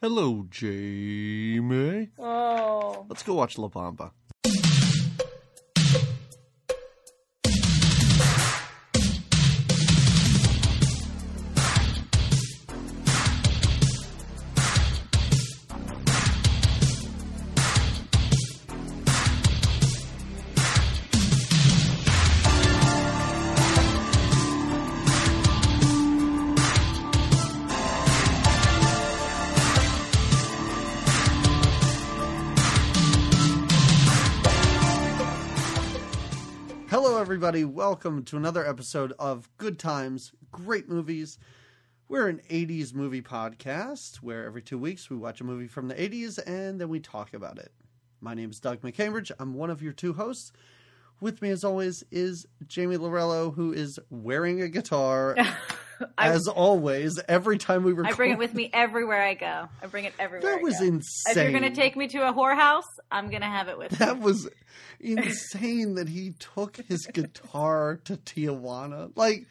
Hello, Jamie. Oh. Let's go watch La Bamba. Everybody. Welcome to another episode of Good Times, Great Movies. We're an 80s movie podcast where every two weeks we watch a movie from the 80s and then we talk about it. My name is Doug McCambridge. I'm one of your two hosts. With me, as always, is Jamie Lorello, who is wearing a guitar, I, as always, every time we record. I bring it with me everywhere I go. I bring it everywhere. That was insane. If you're going to take me to a whorehouse, I'm going to have it with me. That was insane that he took his guitar to Tijuana. Like,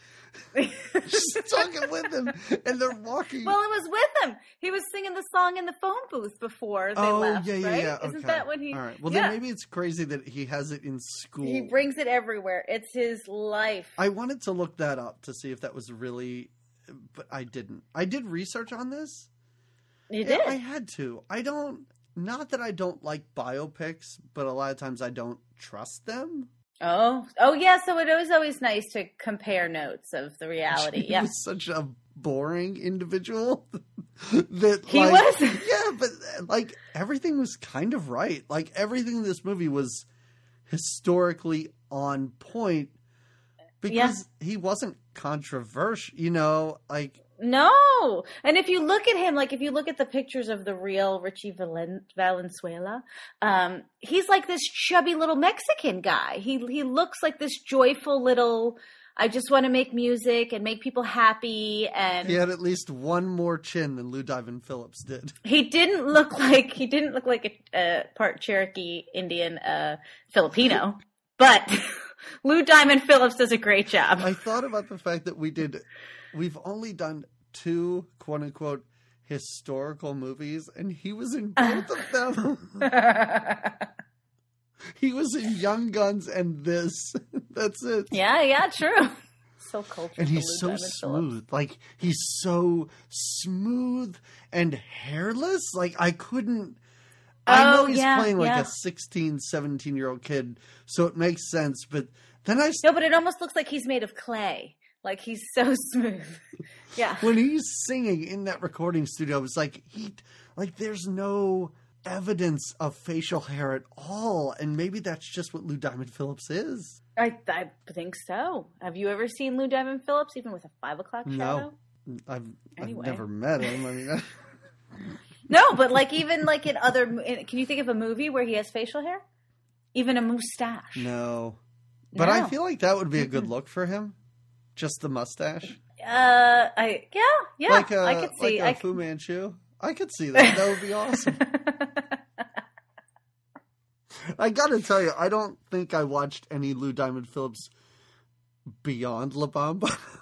just took it with him. And they're walking. Well, it was with him. He was singing the song in the phone booth before they oh, left. yeah, yeah, right? yeah. Isn't that when he? All right. Well, yeah. then maybe it's crazy that he has it in school. He brings it everywhere. It's his life. I wanted to look that up to see if that was really, but I didn't. I did research on this. You did. I had to. I don't. Not that I don't like biopics, but a lot of times I don't trust them. Oh, oh yeah. So it was always nice to compare notes of the reality. He Yeah, was such a boring individual that He like, was? yeah, but like everything was kind of right. Like everything in this movie was historically on point because he wasn't controversial. You know, like No, and if you look at him, like if you look at the pictures of the real Ritchie Valen- Valenzuela, um, he's like this chubby little Mexican guy. He he looks like this joyful little. I just want to make music and make people happy, and he had at least one more chin than Lou Diamond Phillips did. he didn't look like he didn't look like a, a part Cherokee Indian uh, Filipino, but Lou Diamond Phillips does a great job. I thought about the fact that we did, we've only done two quote unquote historical movies, and he was in both of them. he was in Young Guns and this. That's it. yeah, yeah, true. So cultural. And he's Lou so Diamond Phillips. smooth. Like, he's so smooth and hairless. Like, I couldn't. I oh, know Oh, he's yeah, playing like yeah. a 16, 17 year old kid, so it makes sense. But then I No, but it almost looks like he's made of clay. Like he's so smooth. Yeah. when he's singing in that recording studio, it's like he like there's no evidence of facial hair at all, and maybe that's just what Lou Diamond Phillips is. I, I think so. Have you ever seen Lou Diamond Phillips, even with a five o'clock No. shadow? I've Anyway. I've never met him. I mean, No, but like even like in other, can you think of a movie where he has facial hair? Even a mustache. no, but I feel like that would be a good look for him. Just the mustache, Uh, I yeah yeah like a I could see. like a I Fu Manchu. I could see that. That would be awesome. I gotta tell you, I don't think I watched any Lou Diamond Phillips beyond La Bamba.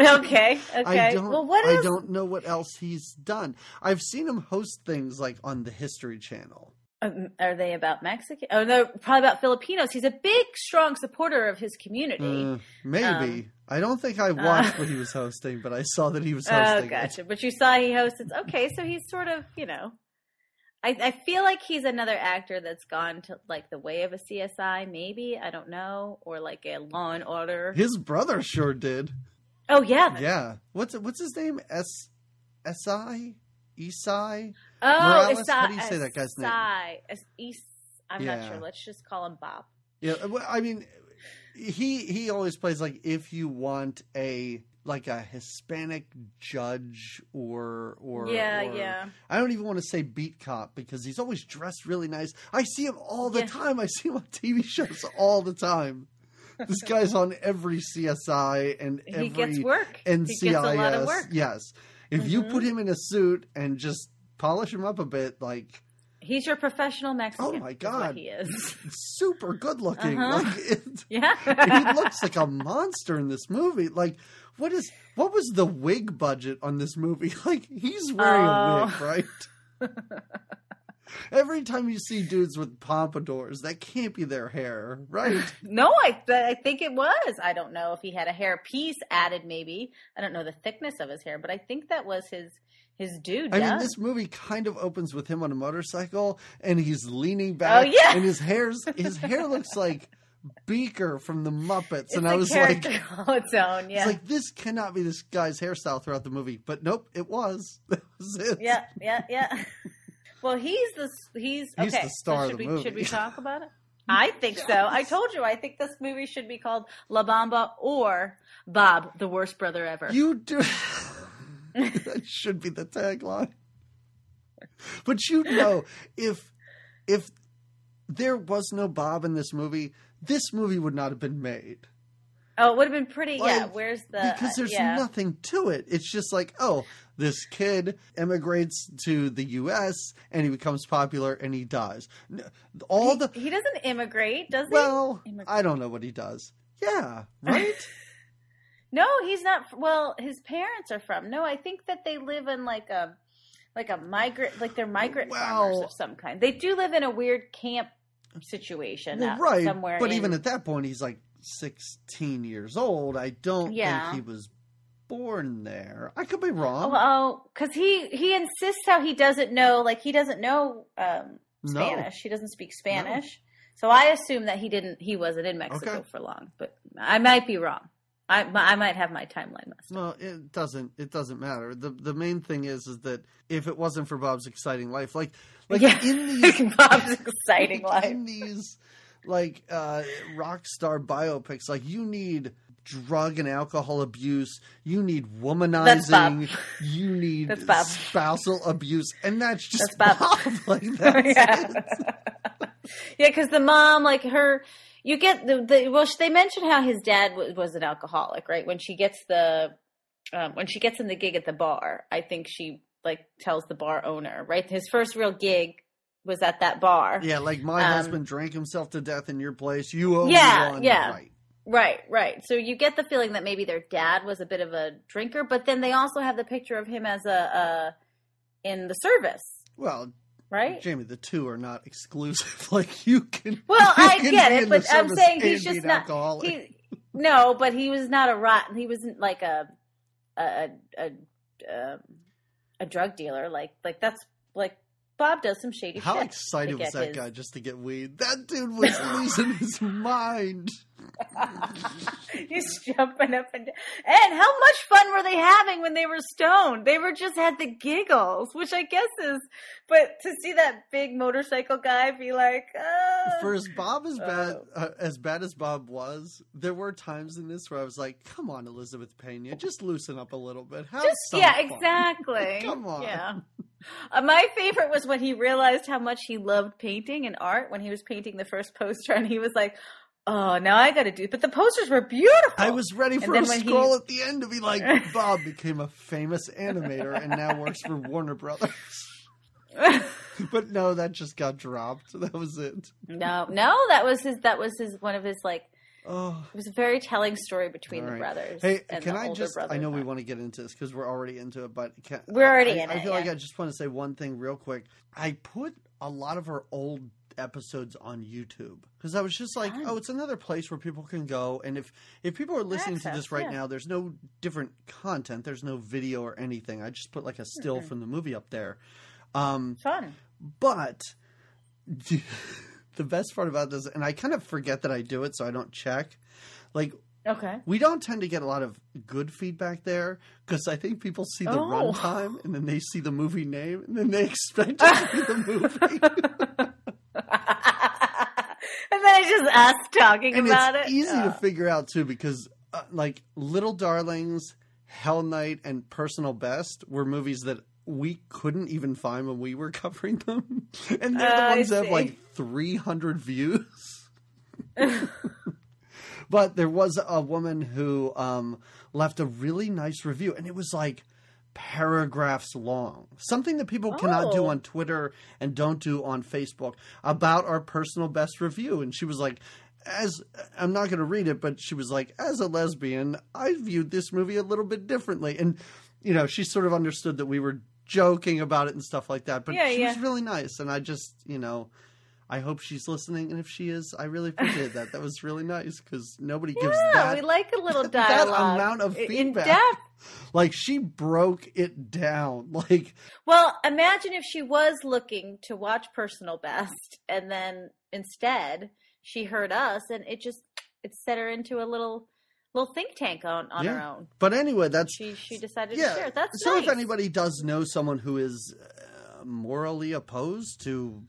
okay okay. I don't. well, what is? I don't know what else he's done. I've seen him host things like on the History Channel. Um, are they about Mexican? Oh, they're probably about Filipinos. He's a big, strong supporter of his community. Uh, maybe Um, I don't think I watched what he was hosting, but I saw that he was Oh, hosting. it. gotcha. But you saw he hosted. Okay, so he's sort of, you know, I, I feel like he's another actor that's gone to like the way of a CSI, maybe I don't know, or like a Law and Order. His brother sure did. Oh yeah, Yeah. What's what's his name? S S I Esai. Oh, Morales? Issa- How do you say that guy's name? Is- I'm not sure. Let's just call him Bob. Yeah. well, I mean, he he always plays like if you want a like a Hispanic judge or or yeah, or- yeah. I don't even want to say beat cop because he's always dressed really nice. I see him all the Yeah. time. I see him on TV shows all the time. This guy's on every CSI and every He gets work. NCIS. He gets a lot of work. Yes. If you Mhm. put him in a suit and just polish him up a bit, like He's your professional Mexican. Oh, my God. he is. super good looking. Uh-huh. Like it, yeah. he looks like a monster in this movie. Like what is what was the wig budget on this movie? Like he's wearing a wig, Oh. right? Every time you see dudes with pompadours, that can't be their hair, right? No, I I think it was. I don't know if he had a hair piece added. Maybe I don't know the thickness of his hair, but I think that was his his dude. I done. mean, this movie kind of opens with him on a motorcycle, and he's leaning oh, back. Oh, yeah. and his hair's his hair looks like Beaker from the Muppets, it's and I was like, its own. Yeah, It's like this cannot be this guy's hairstyle throughout the movie, but nope, it was. That was it. yeah, yeah, yeah. Well, he's the he's He's okay. the star so should the we should we talk about it? I think so. I told you. I think this movie should be called La Bamba or Bob, the worst brother ever. You do. that should be the tagline. But you know, if if there was no Bob in this movie, this movie would not have been made. Oh, it would have been pretty. yeah. Where's the because there's yeah. nothing to it. It's just like, oh, this kid emigrates to the U.S. and he becomes popular and he dies. All he, the he doesn't immigrate, does he? well, I don't know what he does. Yeah, right. No, he's not. Well, his parents are from. No, I think that they live in like a like a migrant, like they're migrant farmers of some kind. They do live in a weird camp situation, well, uh, right. Somewhere, but in- even at that point, he's like 16 years old. I don't Yeah. think he was born there. I could be wrong. Oh, because he he insists how he doesn't know, like he doesn't know um, No. Spanish. He doesn't speak Spanish, so I assume that he didn't. He wasn't in Mexico Okay. for long, but I might be wrong. I I might have my timeline messed. up. No, it doesn't. It doesn't matter. the The main thing is, is that if it wasn't for Bob's exciting life, like, like yeah, in these Bob's exciting life. in these like uh rock star biopics like you need drug and alcohol abuse you need womanizing Bob. you need Bob. spousal abuse and that's just That's Bob. like that's yeah, yeah, because the mom, like her, you get the, the well. They mentioned how his dad was, was an alcoholic, right? When she gets the um, when she gets in the gig at the bar, I think she like tells the bar owner, right? His first real gig was at that bar, yeah like my Um, husband drank himself to death in your place you owe Yeah, me one yeah. right Right, right. So you get the feeling that maybe their dad was a bit of a drinker, but then they also have the picture of him as a, a in the service, well right? jamie the two are not exclusive like you can Well, you I can get it, but I'm saying he's just not. He, no, but he was not a rotten. He wasn't like a a a a, um, a drug dealer. Like like that's like Bob does some shady How shit. excited was that his- guy just to get weed? That dude was losing his mind. He's jumping up and down. And how much fun were they having when they were stoned? They were just had the giggles, which I guess is. But to see that big motorcycle guy be like, uh, For as Bob as bad Oh. uh, as bad as Bob was, there were times in this where I was like, "Come on, Elizabeth Pena, just loosen up a little bit." Have just yeah, fun." exactly. Come on. Yeah. Uh, my favorite was when he realized how much he loved painting and art when he was painting the first poster, and he was like, "Oh, now I got to do." But the posters were beautiful. I was ready for a when he- scroll at the end to be like, "Bob became a famous animator and now works for Warner Brothers." but no, that just got dropped. That was it. no, no, that was his. That was his. One of his like. Oh. It was a very telling story between All the brothers. Hey, can I just? I know we want to get into this because we're already into it, but can, We're already I, in I it, I feel like. I just want to say one thing real quick. I put a lot of our old episodes on YouTube because I was just like, oh, it's another place where people can go, and if if people are listening to this right yeah. now, there's no different content, there's no video or anything. I just put like a still Mhm. from the movie up there. Um, Fun. but the best part about this, and I kind of forget that I do it, so I don't check. Like Okay. we don't tend to get a lot of good feedback there because I think people see the Oh. runtime and then they see the movie name and then they expect to see the movie. And then it's just us talking and about it's it. easy Oh. to figure out too because uh, like Little Darlings, Hell Night, and Personal Best were movies that we couldn't even find when we were covering them, and they're the I ones that have like three hundred views. but there was a woman who um, left a really nice review, and it was like paragraphs long. Something that people cannot do Oh. on Twitter and don't do on Facebook about our personal best review. And she was like, as I'm not going to read it, but she was like, as a lesbian, I viewed this movie a little bit differently, and you know, she sort of understood that we were joking about it and stuff like that. But Yeah, she yeah. was really nice, and I just, you know, I hope she's listening, and if she is, I really appreciate that. That was really nice because nobody gives Yeah, that we like a little that dialogue. amount of in feedback. depth. like she broke it down. Like Well, imagine if she was looking to watch Personal Best and then instead she heard us and it just it set her into a little little think tank on, on her own. But anyway, that's She she decided yeah. to share. That's so nice. if anybody does know someone who is uh, morally opposed to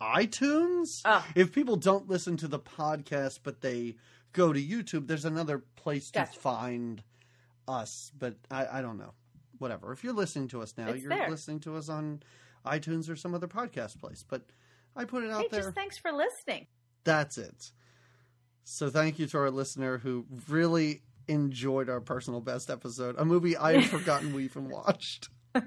iTunes, Oh. if people don't listen to the podcast but they go to YouTube, there's another place to find us. But I, I don't know. Whatever. If you're listening to us now, It's you're there. listening to us on iTunes or some other podcast place. But I put it out Hey, there. just thanks for listening. That's it. So thank you to our listener who really enjoyed our personal best episode, a movie I had forgotten we even watched.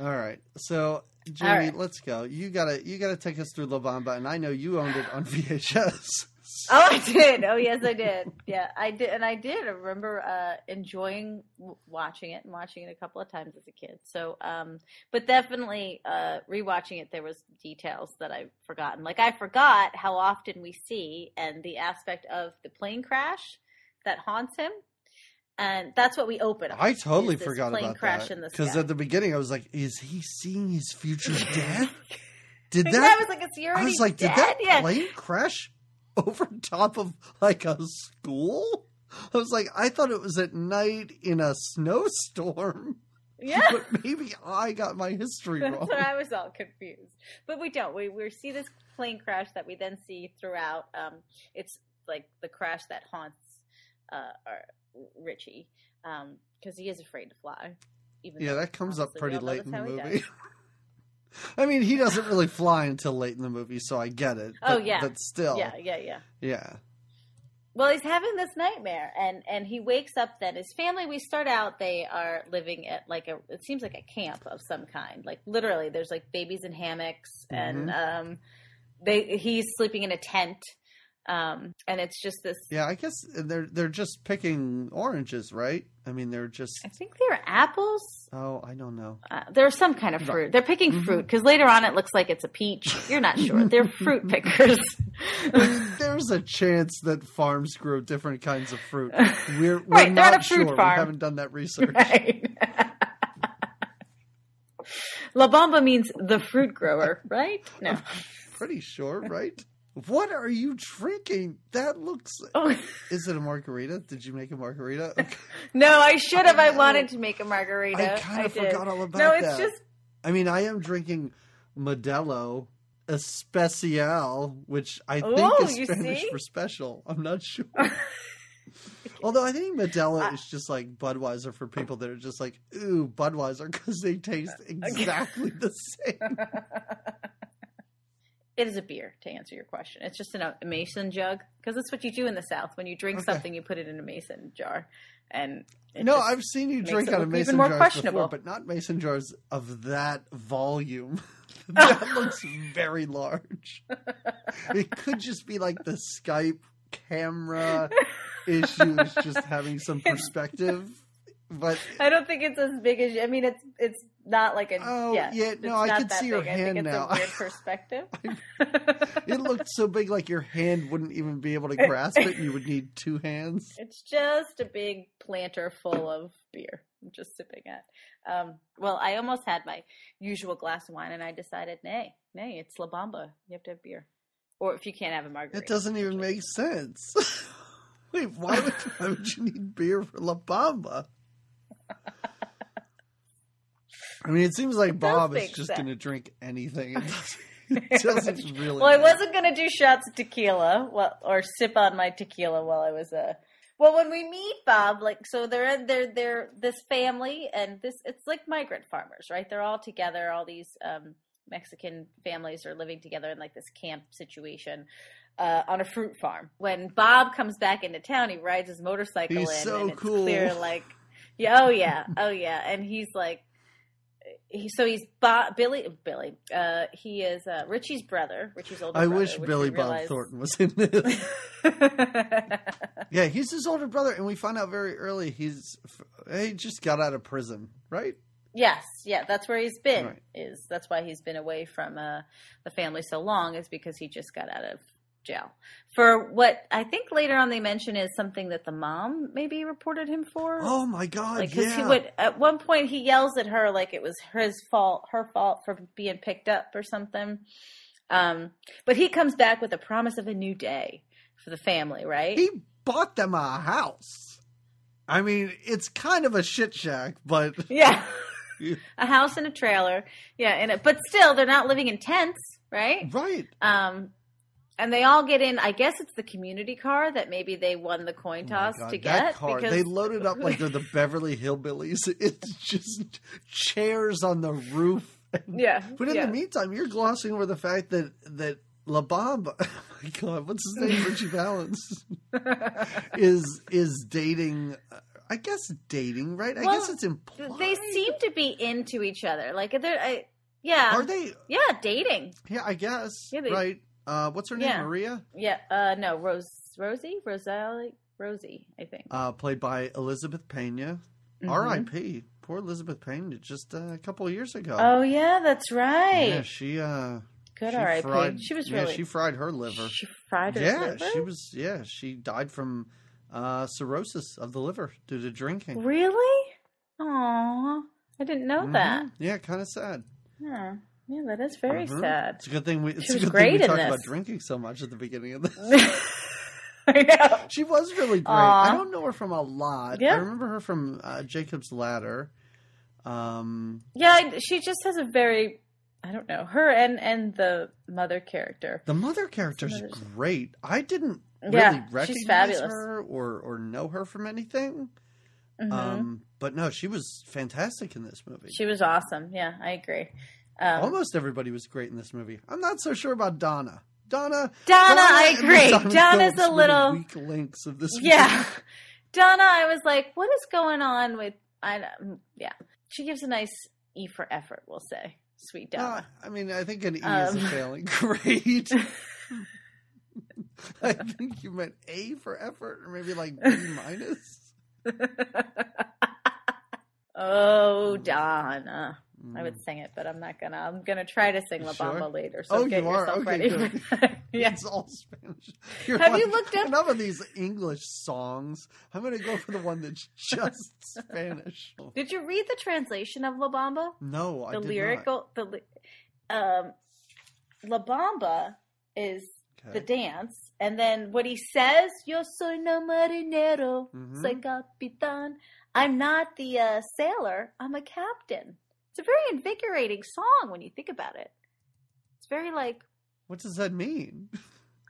All right, so Jamie, right. let's go. You gotta you gotta take us through La Bamba, and I know you owned it on VHS. Oh, I did. Oh, yes, I did. Yeah, I did, and I did. I remember uh, enjoying watching it and watching it a couple of times as a kid. So, um, but definitely uh, rewatching it, there was details that I've forgotten. Like I forgot how often we see and the aspect of the plane crash that haunts him, and that's what we open. on, I totally forgot plane about crash that because at the beginning I was like, "Is he seeing his future death?" Did that? I was like, "Is he I was like, dead?" did that yeah. plane crash over top of like a school? I was like, I thought it was at night in a snowstorm, yeah. but maybe I got my history That's wrong. I was all confused. But we don't. We we see this plane crash that we then see throughout. Um, it's like the crash that haunts uh, our Ritchie because he is afraid to fly. Even Yeah, that comes up pretty late in the movie. I mean, he doesn't really fly until late in the movie, so I get it. Oh, yeah. but still, Yeah, yeah, yeah. yeah. Well, he's having this nightmare, and and he wakes up. Then his family. We start out. They are living at like a. It seems like a camp of some kind. Like literally, there's like babies in hammocks, and Mm-hmm. um, they he's sleeping in a tent, um, and it's just this. Yeah, I guess they're they're just picking oranges, right? I mean, they're just I think they're apples. oh, I don't know. Uh, they're some kind of fruit. They're picking Mm-hmm. fruit because later on it looks like it's a peach. You're not sure. They're fruit pickers. There's a chance that farms grow different kinds of fruit. We're, we're Right, they're not a fruit sure. farm. We haven't done that research. right. La Bamba means the fruit grower, right? No. Pretty sure, right? What are you drinking? That looks. Oh Is it a margarita? Did you make a margarita? Okay. no, I should have. I know. wanted to make a margarita. I kinda did. forgot all about No, it's that. just I mean, I am drinking Modelo Especial, which I think Oh, is Spanish for special. I'm not sure. Although I think Modelo is just like Budweiser for people that are just like, ooh, Budweiser, because they taste exactly the same. It is a beer. To answer your question, it's just in a, mason jug because that's what you do in the South. When you drink Okay. something, you put it in a mason jar, and no, I've seen you drink out of mason jars before, but not mason jars of that volume. that looks very large. It could just be like the Skype camera issue is just having some perspective. But I don't think it's as big as. I mean, it's it's not like a. Oh, yeah, yeah, no, I can see your big. I think hand it's now. Weird perspective. it looked so big like your hand wouldn't even be able to grasp it. You would need two hands. It's just a big planter full of beer. I'm just sipping at. Um, well, I almost had my usual glass of wine, and I decided, nay, nay, it's La Bamba. You have to have beer, or if you can't have a margarita, It doesn't even make sense. Wait, why would, why would you need beer for La Bamba? I mean, it seems like does Bob is just going to drink anything. It doesn't, it really. Well, I wasn't gonna do shots of tequila, well, or sip on my tequila while I was uh Well, when we meet Bob, like, so they're they're they're this family, and this it's like migrant farmers, right? They're all together. All these um, Mexican families are living together in like this camp situation. Uh, on a fruit farm. When Bob comes back into town, he rides his motorcycle He's in, so and it's cool. clear, like, yeah, oh yeah, oh yeah, and he's like, he, so he's Billy. Billy. Uh, he is uh, Ritchie's brother. Ritchie's older. I brother, wish Billy Bob Thornton was in this. yeah, he's his older brother, and we find out very early he's he just got out of prison, right? yes, yeah, that's where he's been. Right. Is that's why he's been away from uh, the family so long? Is because he just got out of jail for what I think later on they mention is something that the mom maybe reported him for. Oh my god! like because yeah. he would at one point he yells at her like it was his fault her fault for being picked up or something um but he comes back with a promise of a new day for the family right he bought them a house. I mean, it's kind of a shit shack, but yeah Yeah. a house and a trailer yeah and it, but still they're not living in tents right right. um and they all get in i guess it's the community car that maybe they won the coin Oh toss God, to that get car, because they loaded up like they're the Beverly Hillbillies. It's just chairs on the roof. yeah But in yeah. the meantime, you're glossing over the fact that that La Bamba, oh my God, what's his name? Ritchie Valens is is dating. I guess dating, right? I Well, guess it's implied. they seem to be into each other like they're I, yeah Are they? yeah dating Yeah, I guess. Yeah, they- right. Uh, what's her name? Yeah. Maria, Yeah, uh no, Rose Rosie? Rosalie Rosie, I think. uh, played by Elizabeth Pena. Mhm. R.I.P. Poor Elizabeth Pena. Just uh, a couple of years ago. Oh yeah, that's right. Yeah, she uh, Good she R.I.P. fried- she was really. yeah, she fried her liver. she fried her yeah, liver? she was. Yeah, she died from uh, cirrhosis of the liver due to drinking. Really? Aw, I didn't know that. Mhm. Yeah, kind of sad. Huh. Yeah, that is very Mhm. sad. It's a good thing we. It's She a was good great thing we talked about drinking so much at the beginning of this. I know. she was really great. Aw. I don't know her from a lot. Yeah. I remember her from uh, Jacob's Ladder. Um, Yeah, I, she just has a very I don't know her and and the mother character. the mother character is great. I didn't really she's recognize her or or know her from anything. Mhm. Um, but no, she was fantastic in this movie. she was awesome. Yeah, I agree. Um, Almost everybody was great in this movie. I'm not so sure about Donna. Donna. Donna, I and agree. Donna's a little- weak links of this. Yeah. movie. Donna, I was like, what is going on with I don't- yeah. She gives a nice E for effort, we'll say. Sweet Uh, Donna. I mean, I think an E is Um. a failing grade. I think you meant A for effort, or maybe like B minus. oh, Donna. I Mm. would sing it, but I'm not gonna. I'm gonna try to sing La Sure. Bamba later. So Oh, get you are? yourself Okay, ready good. yeah. It's all Spanish. You're Have you looked up- enough of these English songs? I'm to go for the one that's just Spanish. Did you read the translation of La Bamba? No, I The did lyrical, the li- um, La Bamba is not. the dance, and then what he says, "Yo soy no marinero, Mhm. soy capitán." I'm not the uh, sailor. I'm a captain. It's a very invigorating song when you think about it. It's very like What does that mean?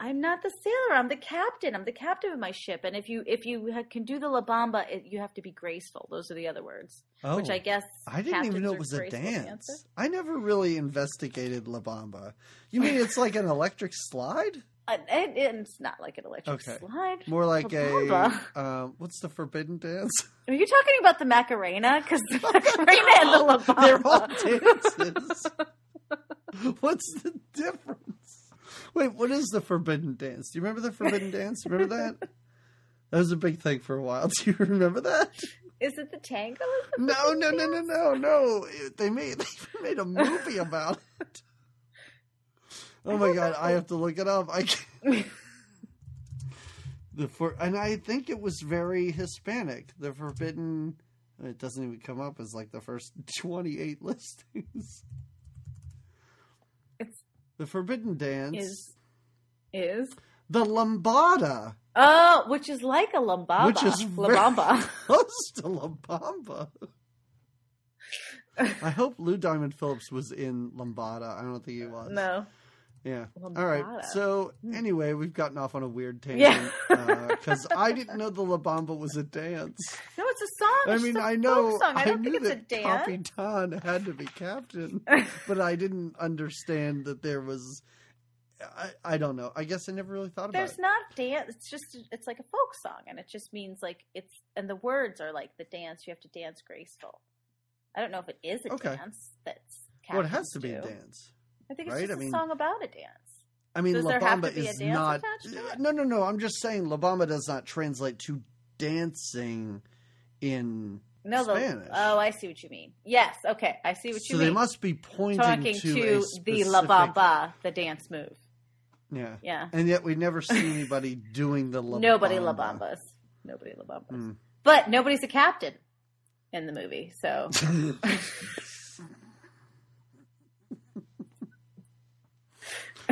I'm not the sailor. I'm the captain. I'm the captain of my ship. And if you if you ha- can do the La Bamba, it, you have to be graceful. Those are the other words, Oh, which I guess I didn't even know it was a dance. I never really investigated La Bamba. You mean it's like an electric slide? Uh, it, it's not like an electric Okay. slide. More like La a Bamba. um, what's the forbidden dance? Are you talking about the Macarena? Because the Macarena and the La Bamba. They're all dances. What's the difference? Wait, what is the forbidden dance? Do you remember the forbidden dance? Remember that? That was a big thing for a while. Do you remember that? Is it the tango? Is No, no, no, no, no, no. They made they made a movie about it. Oh my god, I have to look it up. I can't. The for and I think it was very Hispanic. The forbidden. It doesn't even come up as like the first twenty-eight listings. It's- the forbidden dance. Is is the lambada, oh, which is like a lambada. which is La Bamba. close to La Bamba. I hope Lou Diamond Phillips was in Lambada. I don't think he was. no. Yeah. All right. So Hmm. anyway, we've gotten off on a weird tangent because I didn't know the La Bamba was a dance. No, it's a song. I mean, I know song. I I, knew think it's a that dance. Capitan had to be captain, but I didn't understand that there was. I, I don't know. I guess I never really thought about There's it. There's not dance. It's just it's like a folk song, and it just means like it's and the words are like the dance. You have to dance graceful. I don't know if it is a Okay. dance that's. Captain. Well, it has to captains be a dance. I think it's right? just I a mean- song about a dance. I mean, Does La Bamba a is dance not. No, no, no. I'm just saying La Bamba does not translate to dancing in No, the, Spanish. oh, I see what you mean. Yes, okay, I see what you mean. so they must be pointing talking to, to, a the La Bamba, the dance move. Yeah. Yeah, And yet we never see anybody doing the La nobody Bamba. La Bambas. Nobody La Bambas. Hmm. But nobody's a captain in the movie, so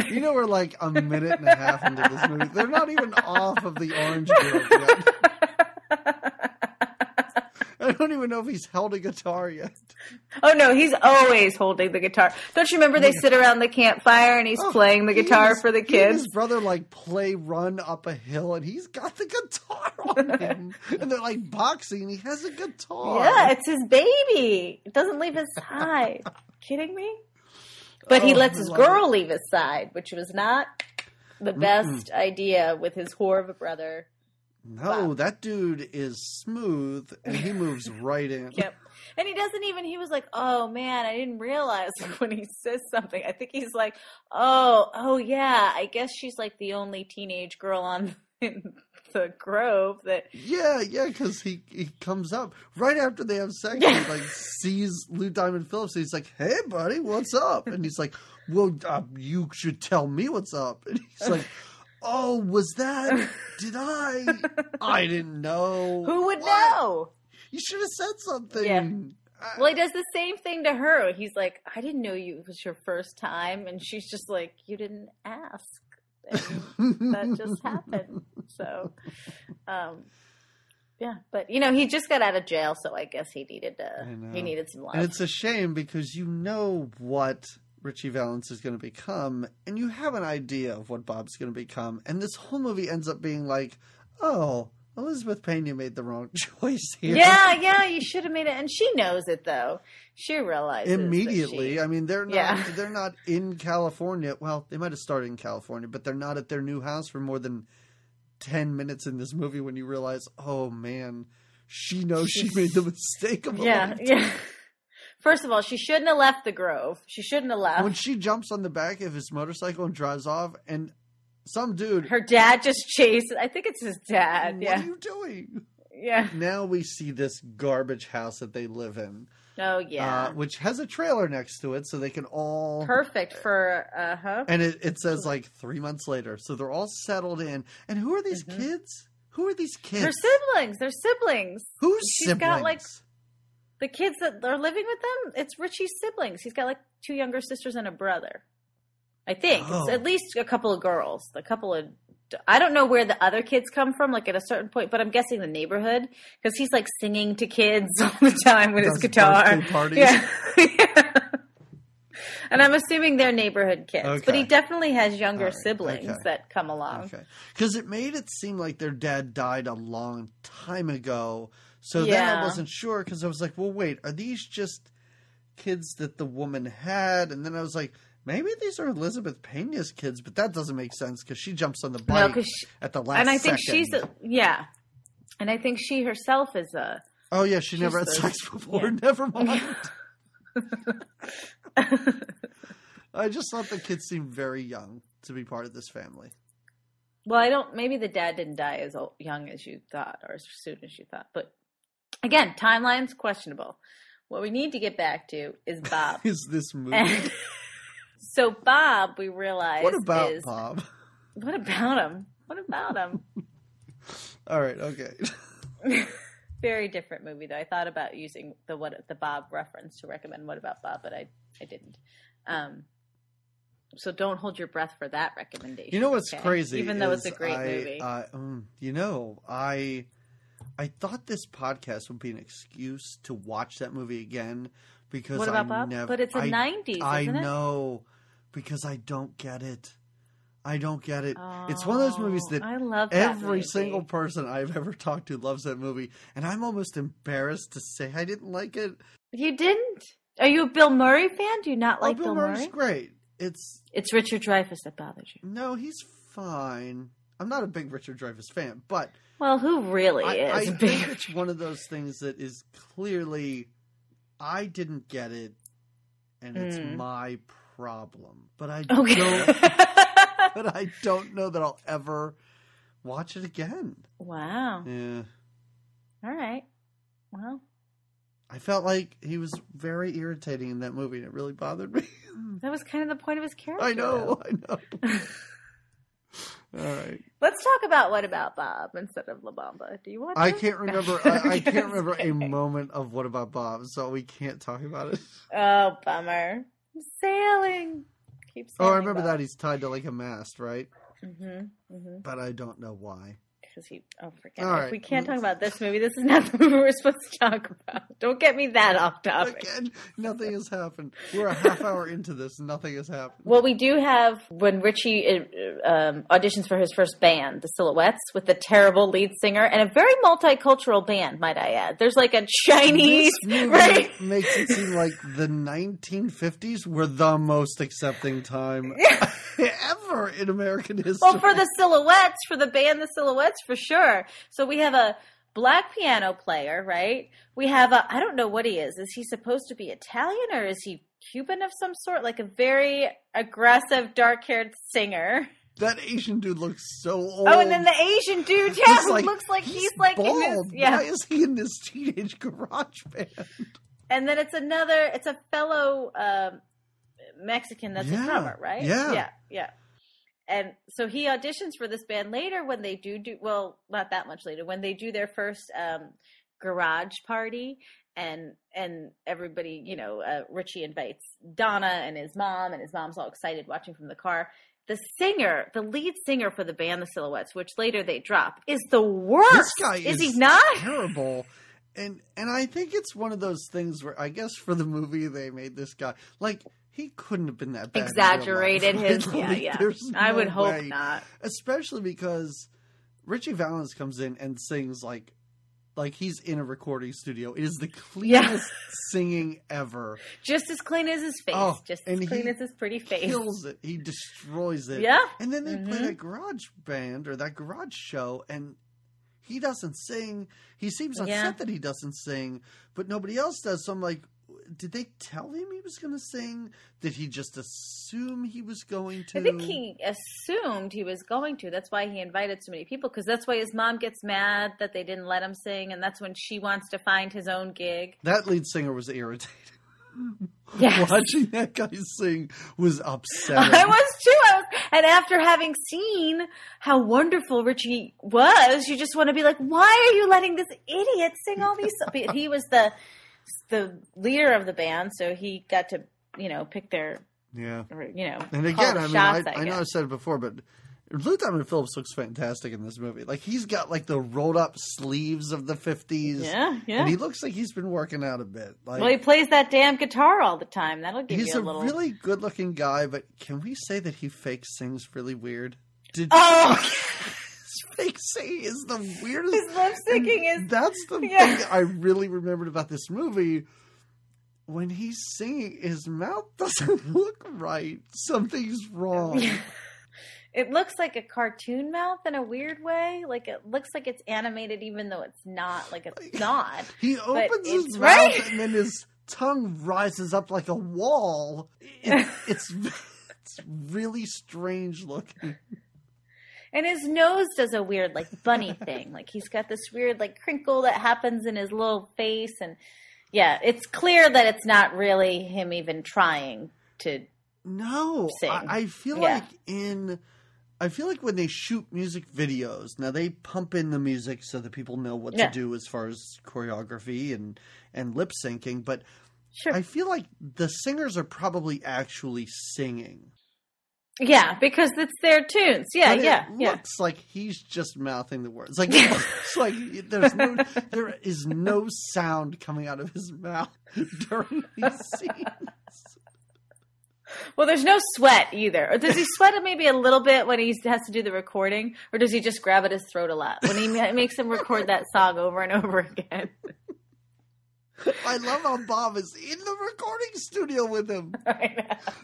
You know, we're like a minute and a half into this movie. They're not even off of the orange grove yet. I don't even know if he's held a guitar yet. Oh no, he's always holding the guitar. Don't you remember they oh, sit around the campfire and he's Oh, playing the guitar for the kids? His brother like play run up a hill, and he's got the guitar on him, and they're like boxing. He has a guitar. Yeah, it's his baby. It doesn't leave his side. Kidding me? But he Oh, lets his girl leave his side, which was not the best idea with his whore of a brother. No, Wow. that dude is smooth, and he moves right in. Yep. And he doesn't even, he was like, oh man, I didn't realize when he says something. I think he's like, oh, oh yeah, I guess she's like the only teenage girl on the grove that, Yeah, yeah, because he, he comes up right after they have sex. He like sees Lou Diamond Phillips. And he's like, "Hey, buddy, what's up?" And he's like, "Well, uh, you should tell me what's up." And he's like, "Oh, was that? Did I? I didn't know. who would What? know? You should have said something." Yeah. Well, he does the same thing to her. He's like, I didn't know you it was your first time. And she's just like, you didn't ask. And that just happened. So, um, yeah, but you know, he just got out of jail, so I guess he needed to. He needed some love. And it's a shame because you know what Ritchie Valens is going to become, and you have an idea of what Bob's going to become. And this whole movie ends up being like, oh, Elizabeth Pena made the wrong choice here. yeah, yeah, you should have made it, and she knows it though. She realizes Immediately, she- I mean, they're not Yeah. they're not in California. Well, they might have started in California, but they're not at their new house for more than ten minutes in this movie. When you realize, oh man, she knows she made the mistake of a yeah, yeah. First of all, she shouldn't have left the Grove. She shouldn't have left. when she jumps on the back of his motorcycle and drives off, and some dude, Her dad just chased. I think it's his dad. what yeah, are you doing? yeah. Now we see this garbage house that they live in, Oh yeah. uh, which has a trailer next to it, so they can all. Perfect for uh huh. And it, it says like three months later, so they're all settled in. And who are these Mhm. kids? Who are these kids? They're siblings. They're siblings. Who's She's siblings? got, like, The kids that are living with them, it's Ritchie's siblings. He's got like two younger sisters and a brother. I think Oh. it's at least a couple of girls. A couple of I don't know where the other kids come from, like at a certain point, but I'm guessing the neighborhood because he's like singing to kids all the time with his guitar. parties. Yeah. Yeah. And I'm assuming they're neighborhood kids, but he definitely has younger right, siblings okay. that come along. Okay. Because it made it seem like their dad died a long time ago. So then I wasn't sure because I was like, well, wait, are these just kids that the woman had? And then I was like, maybe these are Elizabeth Pena's kids, but that doesn't make sense because she jumps on the No, bike at the last and I think second. she's a, yeah, and I think she herself is a. Oh, yeah, she never had she's sex before. yeah. Never mind. I just thought the kids seemed very young to be part of this family. well, I don't. Maybe the dad didn't die as old, young as you thought, or as soon as you thought. But again, timelines questionable. What we need to get back to is Bob. Is this movie? So Bob, we realize what about is Bob? what about him? What about him? All right, okay. Very different movie though. I thought about using the what the Bob reference to recommend What About Bob, but I I didn't. Um, so don't hold your breath for that recommendation. You know what's okay? crazy? Even though it's a great I- movie. I, um, you know, I I thought this podcast would be an excuse to watch that movie again because what about I Bob? never. but it's a I, '90s, I isn't it? know because I don't get it. I don't get it. it's one of those movies Oh, that I love that every movie. single person I've ever talked to loves that movie, and I'm almost embarrassed to say I didn't like it. You didn't? Are you a Bill Murray fan? Do you not oh, like oh, Bill, Bill Murray's Murray? great. It's It's Richard Dreyfuss that bothers you. no, he's fine. I'm not a big Richard Dreyfuss fan, but Well, who really I, is? I think it's one of those things that is clearly I didn't get it, and it's Hmm. my problem. But I Okay. don't. but I don't know that I'll ever watch it again. wow. Yeah. All right. Well, I felt like he was very irritating in that movie, and it really bothered me. that was kind of the point of his character. I know, I know. Though. All right, Let's talk about what about Bob instead of La Bamba. Do you want? I can't remember. I, I can't Just remember a moment of what about Bob, so we can't talk about it. Oh, bummer. I'm sailing. Keep Oh. I remember that he's tied to like a mast, right? Mm-hmm. Mm-hmm. But I don't know why. Because he. Oh, forget All it. right. If we can't talk about this movie, this is not the movie we're supposed to talk about. Don't get me that off topic. Again, nothing has happened. We're a half hour into this, and nothing has happened. Well, we do have when Ritchie uh, um, auditions for his first band, the Silhouettes, with the terrible lead singer and a very multicultural band, might I add. There's like a Chinese, right? makes it seem like the 1950s were the most accepting time ever in American history. Well, for the Silhouettes, for the band, the Silhouettes, for sure. So we have a black piano player, right? We have a I don't know what he is. Is he supposed to be Italian or is he Cuban of some sort? Like a very aggressive, dark-haired singer. that Asian dude looks so old. Oh, and then the Asian dude, yeah, like- looks like he's, he's, like in bald. his yeah. Why is he in this teenage garage band? And then it's another, it's a fellow um, Mexican that's Yeah, a drummer, right? yeah. yeah, yeah. And so he auditions for this band later when they do do well, not that much later when they do their first um, garage party, and and everybody, you know, uh, Ritchie invites Donna and his mom, and his mom's all excited watching from the car. The singer, the lead singer for the band The Silhouettes, which later they drop, is the worst. This guy is, is he not? terrible. And and I think it's one of those things where I guess for the movie they made this guy like he couldn't have been that bad. in real life. Exaggerated his, Like, yeah, yeah. there's I would no hope way. not. especially because Ritchie Valens comes in and sings like like he's in a recording studio. It is the cleanest singing ever. just as clean as his face, Oh, just as clean as his pretty face. He kills it. He destroys it. Yeah. And then they play Mhm. that garage band or that garage show and he doesn't sing. He seems upset Yeah. that he doesn't sing, but nobody else does. So I'm like, did they tell him he was going to sing? Did he just assume he was going to? I think he assumed he was going to. That's why he invited so many people because that's why his mom gets mad that they didn't let him sing, and that's when she wants to find his own gig. That lead singer was irritated. Yes. Watching that guy sing was upsetting. I was too. I was, and after having seen how wonderful Ritchie was, you just want to be like, why are you letting this idiot sing all these? He was the the leader of the band, so he got to you know pick their yeah. you know And again, I mean, shots, I, I know. I've said it before, but Lou Diamond Phillips looks fantastic in this movie. Like he's got like the rolled up sleeves of the fifties. Yeah, yeah. And he looks like he's been working out a bit. Like well, he plays that damn guitar all the time. That'll give he's you a a little. really good looking guy, but can we say that he fakes things really weird? Did Oh, singing is the weirdest his lip syncing is. that's the Yeah. thing I really remembered about this movie. When he's singing, his mouth doesn't look right. Something's wrong. It looks like a cartoon mouth in a weird way. Like it looks like it's animated, even though it's not. Like it's not. He opens his mouth right. and then his tongue rises up like a wall. It, it's it's really strange looking. And his nose does a weird, like bunny thing. Like he's got this weird, like crinkle that happens in his little face, and yeah, it's clear that it's not really him even trying to. No, Sing. I, I feel Yeah. like in. I feel like when they shoot music videos, now they pump in the music so that people know what Yeah. to do as far as choreography and and lip syncing. But Sure. I feel like the singers are probably actually singing. Yeah, because it's their tunes. Yeah, But yeah, it yeah. looks like he's just mouthing the words. Like it's like there's no there is no sound coming out of his mouth during these scenes. Well, there's no sweat either. Or does he sweat maybe a little bit when he has to do the recording, or does he just grab at his throat a lot when he makes him record that song over and over again? I love how Bob is in the recording studio with him.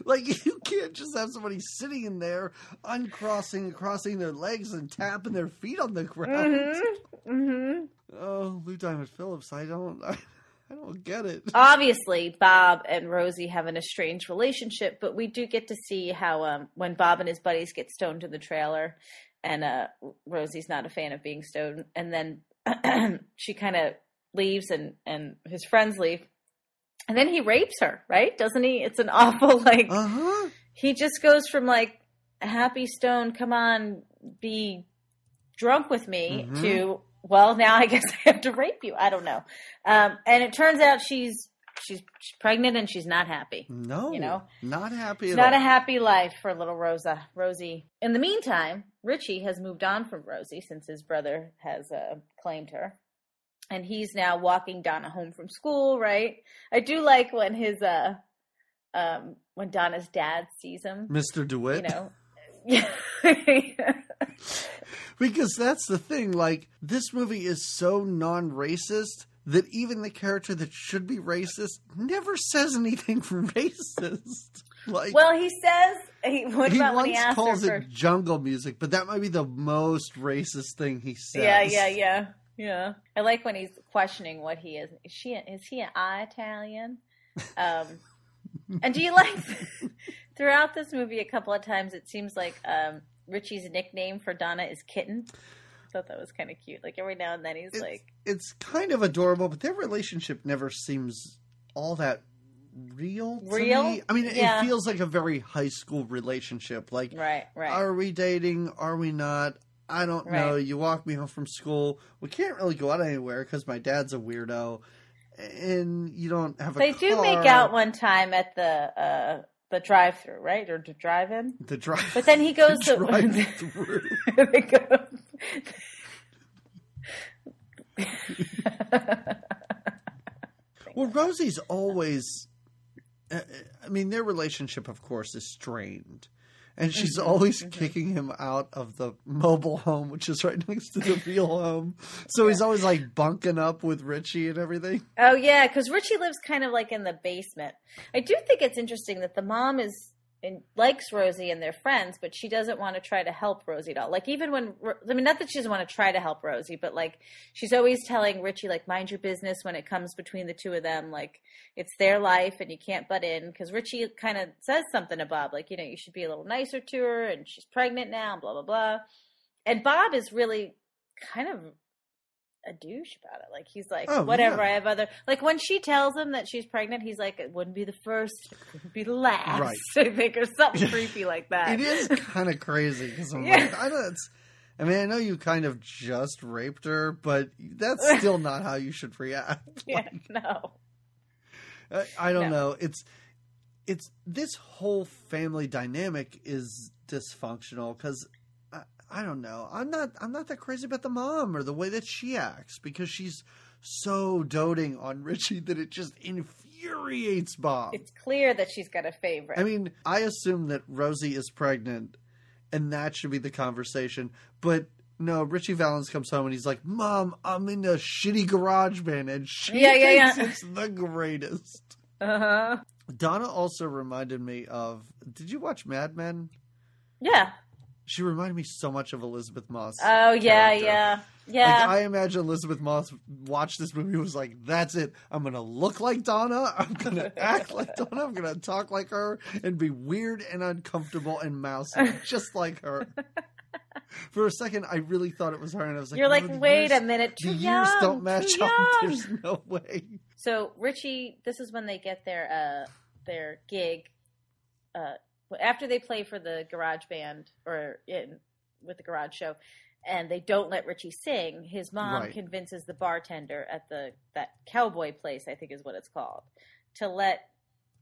Like you can't just have somebody sitting in there uncrossing, crossing their legs and tapping their feet on the ground. Mm-hmm. Mm-hmm. Oh, Lou Diamond Phillips, I don't. I, I don't get it. obviously Bob and Rosie have an estranged relationship, but we do get to see how um, when Bob and his buddies get stoned in the trailer, and uh, Rosie's not a fan of being stoned, and then she kind of leaves, and and his friends leave, and then he rapes her, right? Doesn't he? It's an awful like Uh huh. he just goes from like happy stone, come on, be drunk with me Mhm. to well, now I guess I have to rape you. I don't know. Um, and it turns out she's she's she's pregnant and she's not happy. No, You know? not happy It's not all. a happy life for little Rosa, Rosie. In the meantime, Richie has moved on from Rosie since his brother has uh, claimed her, and he's now walking Donna home from school. Right? I do like when his uh, um, when Donna's dad sees him. Mr. DeWitt. You know, yeah. Because that's the thing. Like, this movie is so non racist that even the character that should be racist never says anything racist. Like, well, he says. He, what he about when once he calls for? it jungle music, but that might be the most racist thing he says. Yeah, yeah, yeah, yeah. I like when he's questioning what he is. Is she? Is he an I Italian? Um, and do you like throughout this movie a couple of times? It seems like um, Ritchie's nickname for Donna is Kitten. I thought that was kind of cute. Like every now and then he's It's, like, it's kind of adorable, but their relationship never seems all that real. To Real? Me. I mean, Yeah. it feels like a very high school relationship. Like, right, right. are we dating? Are we not? I don't know. You walk me home from school. We can't really go out anywhere because my dad's a weirdo, and you don't have a. they do make out one time at the uh, the drive-through, right, or the drive-in. the drive. But then he goes the to they go. Well, Rosie's always. I mean, their relationship, of course, is strained. And she's always kicking him out of the mobile home, which is right next to the real home. So he's always like bunking up with Ritchie and everything. Oh yeah, because Ritchie lives kind of like in the basement. I do think it's interesting that the mom is and likes Rosie and they're friends, but she doesn't want to try to help Rosie at all. Like even when I mean, not that she doesn't want to try to help Rosie, but like she's always telling Ritchie like mind your business when it comes between the two of them. Like it's their life and you can't butt in. Because Ritchie kind of says something to Bob, like you know you should be a little nicer to her, and she's pregnant now, blah blah blah. And Bob is really kind of a douche about it. Like he's like, Oh, whatever. yeah. I have other like when she tells him that she's pregnant, he's like, it wouldn't be the first, it wouldn't be the last. Right. I think or something creepy like that. It is kind of crazy because I'm Yeah. like, I don't. It's, I mean, I know you kind of just raped her, but that's still not how you should react. Yeah, no. I, I don't No. know. It's it's this whole family dynamic is dysfunctional because I, don't know. I'm not I'm not that crazy about the mom or the way that she acts because she's so doting on Ritchie that it just infuriates Bob. It's clear that she's got a favorite. I mean, I assume that Rosie is pregnant, and that should be the conversation. But no, Ritchie Valens comes home and he's like, "Mom, I'm in a shitty garage band," and she Yeah, yeah, thinks yeah. it's the greatest. uh-huh. Donna also reminded me of. Did you watch Mad Men? Yeah. She reminded me so much of Elisabeth Moss. Oh yeah, character. yeah. Like Yeah. I imagine Elisabeth Moss watched this movie and was like, "That's it. I'm gonna look like Donna. I'm gonna act like Donna. I'm gonna talk like her and be weird and uncomfortable and mousy, just like her." For a second, I really thought it was her, and I was like, You're like, "No, wait years- a minute, The too years don't match too up. There's no way." So Ritchie, this is when they get their uh their gig. Uh, after they play for the garage band or in with the garage show, and they don't let Ritchie sing. His mom Right. convinces the bartender at the that cowboy place, I think is what it's called, to let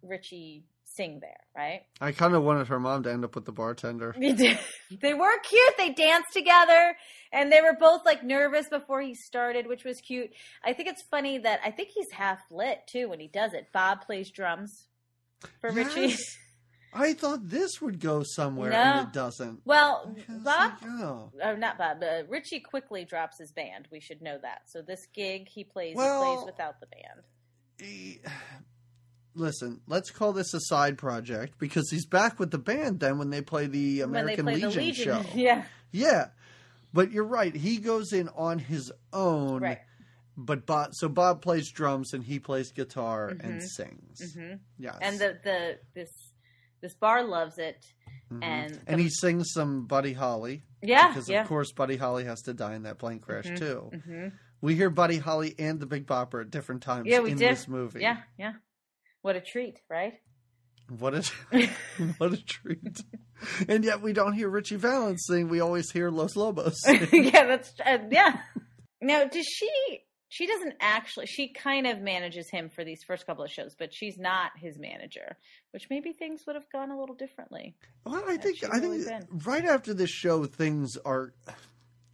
Ritchie sing there. Right? I kind of wanted her mom to end up with the bartender. They were cute. They danced together, and they were both like nervous before he started, which was cute. I think it's funny that I think he's half lit too when he does it. Bob plays drums for Ritchie. I thought this would go somewhere, No. and it doesn't. Well, Bob, oh. not Bob, uh, Ritchie quickly drops his band. We should know that. So this gig he plays, Well- he plays without the band. he- listen, let's call this a side project because he's back with the band then when they play the American play Legion, the Legion, show. yeah, Yeah. But you're right. He goes in on his own right. but Bob, so Bob plays drums and he plays guitar and sings. hmm Yes, And the the this this bar loves it, Mhm. and and the- he sings some Buddy Holly yeah because yeah. of course Buddy Holly has to die in that plane crash Mhm. too. hmm We hear Buddy Holly and the Big Bopper at different times Yeah, we in did. this movie. Yeah, yeah. What a treat, right? What a what a treat! and yet we don't hear Ritchie Valens sing. We always hear Los Lobos. yeah, that's uh, yeah. Now, does she? She doesn't actually. She kind of manages him for these first couple of shows, but she's not his manager. Which maybe things would have gone a little differently. Well, I think I think really right after this show, things are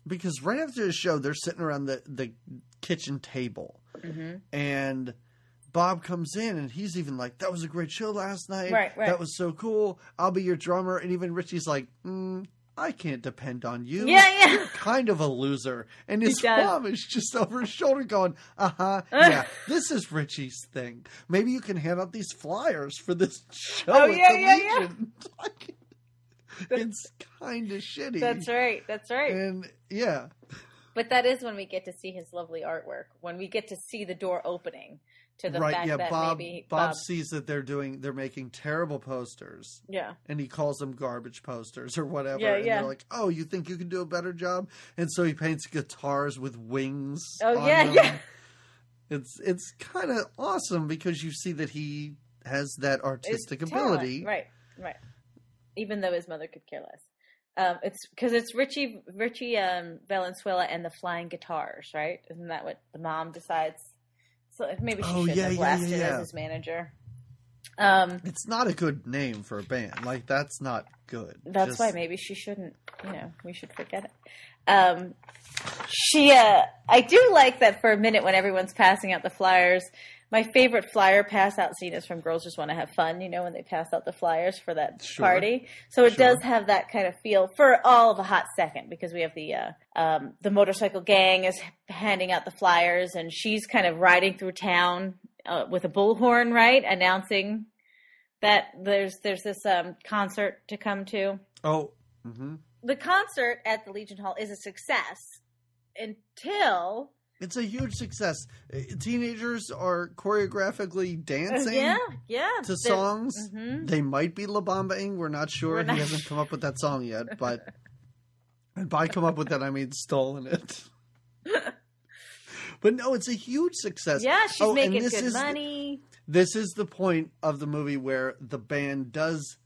because right after the show, they're sitting around the the kitchen table, hmm and Bob comes in, and he's even like, "That was a great show last night. Right, right. That was so cool. I'll be your drummer." And even Ritchie's like, mm, "I can't depend on you. Yeah, yeah. You're kind of a loser." And his mom is just over his shoulder going, "Uh huh. Yeah, this is Ritchie's thing. Maybe you can hand out these flyers for this show Oh, at yeah, the yeah, yeah. Legion." Like, it's kind of shitty. That's right. That's right. And yeah, But that is when we get to see his lovely artwork. When we get to see the door opening to the right. fact Yeah, that Bob. maybe Bob sees that they're doing. They're making terrible posters, Yeah. and he calls them garbage posters or whatever. Yeah, and yeah. they're like, "Oh, you think you can do a better job?" And so he paints guitars with wings. Oh yeah, them. yeah. It's it's kind of awesome because you see that he has that artistic His ability. talent. Right, right. Even though his mother could care less. Um, it's because it's Ritchie Ritchie um, Valenzuela and the flying guitars, right? Isn't that what the mom decides? So maybe she Oh, should yeah, have yeah, lasted yeah, yeah. as his manager. Um, It's not a good name for a band. Like that's not good. that's Just- why maybe she shouldn't. You know, we should forget it. Um, she, uh, I do like that for a minute when everyone's passing out the flyers. My favorite flyer pass out scene is from Girls Just Want to Have Fun, you know, when they pass out the flyers for that Sure. party. So it Sure. does have that kind of feel for all of a hot second because we have the uh, um, the motorcycle gang is handing out the flyers and she's kind of riding through town uh, with a bullhorn, right, announcing that there's there's this um, concert to come to Oh. mm-hmm. the concert at the Legion Hall is a success until It's a huge success. Uh, Teenagers are choreographically dancing yeah, yeah, to songs. Mhm. They might be La Bambaing. We're not sure. We're he not hasn't come up with that song yet, but and by come up with that I mean stolen it. but no, it's a huge success. Yeah, she's Oh, and making this good is- money. This is the point of the movie where the band does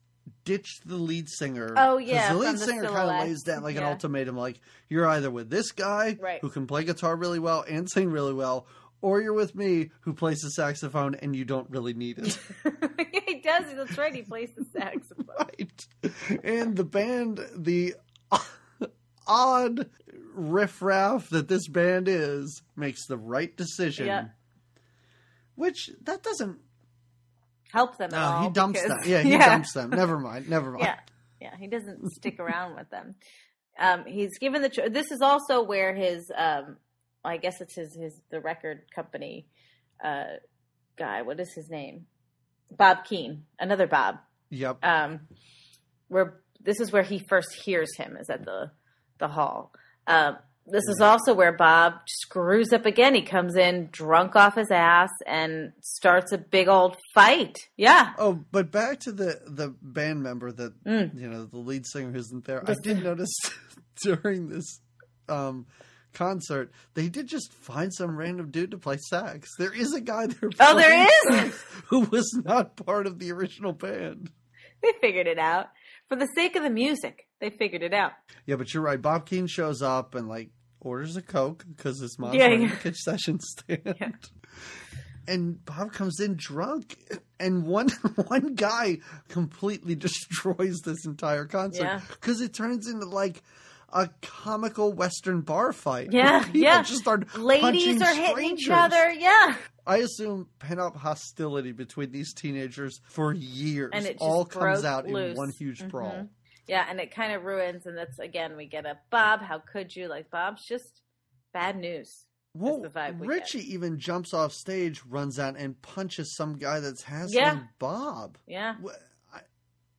ditch the lead singer. Oh yeah, the lead the singer kind of lays down like an ultimatum, like you're either with this guy Right. who can play guitar really well and sing really well, or you're with me who plays the saxophone and you don't really need it. he does. That's right. He plays the saxophone. right. And the band, the odd riffraff that this band is, makes the right decision. Yeah. Which that doesn't. Help them. No, at all he dumps because- them. Yeah, he dumps them. Never mind. Never mind. Yeah, yeah. He doesn't stick around with them. Um, he's given the. This is also where his. Um, I guess it's his his the record company uh, guy. What is his name? Bob Keane. Another Bob. Yep. um, where this is where he first hears him is at the the hall. Um, this is also where Bob screws up again. He comes in drunk off his ass and starts a big old fight. Yeah, Oh, but back to the the band member that Mm. you know the lead singer isn't there. I did notice during this um, concert they did just find some random dude to play sax. There is a guy there. Oh, there is? who was not part of the original band. they figured it out for the sake of the music. They figured it out. Yeah, but you're right. Bob Keane shows up and like orders a coke because his mom's Yeah, yeah. the concession stand. Yeah. And Bob comes in drunk, and one one guy completely destroys this entire concert Yeah. because it turns into like a comical Western bar fight. Yeah, yeah. Just start Ladies are hitting each other. Yeah, I assume pent up hostility between these teenagers for years And it all comes out loose. in one huge Mhm. brawl. Yeah, and it kind of ruins. And that's again we get a Bob. How could you? Like Bob's just bad news. Well, the vibe we Ritchie even jumps off stage, runs out, and punches some guy that's hassling Yeah. Bob. Yeah. I,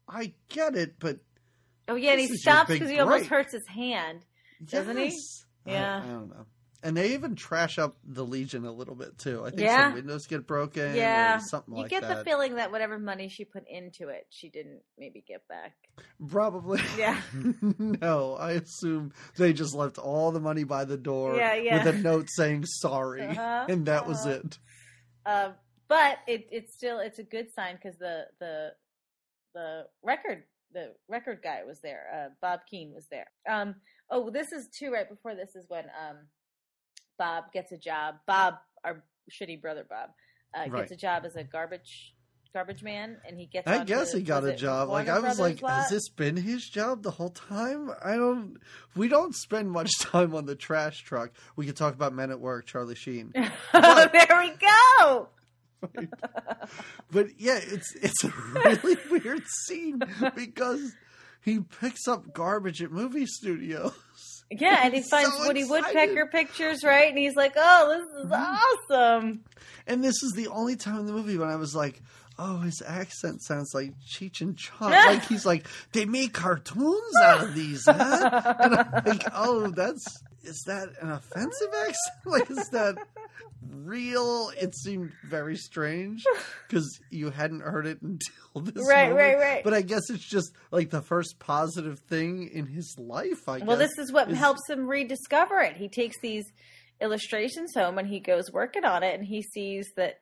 I get it, but Oh yeah, and he This is your stops because he almost hurts his hand. Doesn't he? yes. I- Yeah. I, don't know. And they even trash up the Legion a little bit too. I think Yeah. some windows get broken. Yeah. or something You like get that. the feeling that whatever money she put into it, she didn't maybe get back. Probably. Yeah. no, I assume they just left all the money by the door Yeah, yeah. with a note saying sorry, Uh-huh, and that was uh-huh. it. Uh, but it, it's still it's a good sign because the the the record the record guy was there. Uh, Bob Keane was there. Um, oh, this is too right before this is when um, Bob gets a job. Bob, our shitty brother Bob, uh, Right. gets a job as a garbage garbage man, and he gets. I guess he got a job. Like I was Brothers like, has this been his job the whole time? I don't. We don't spend much time on the trash truck. We could talk about Men at Work, Charlie Sheen. there we go. But yeah, it's it's a really weird scene because he picks up garbage at movie studios. Yeah, and he finds so Woody excited. Woodpecker pictures, right? And he's like, "Oh, this is mm-hmm. awesome." And this is the only time in the movie when I was like, oh, his accent sounds like Cheech and Chong. like he's like, they make cartoons out of these, huh? And I'm like, oh, that's is that an offensive accent? Like, is that real? It seemed very strange because you hadn't heard it until this. Right, moment. right, right. But I guess it's just like the first positive thing in his life. I guess. Well, guess. this is what is- helps him rediscover it. He takes these illustrations home and he goes working on it, and he sees that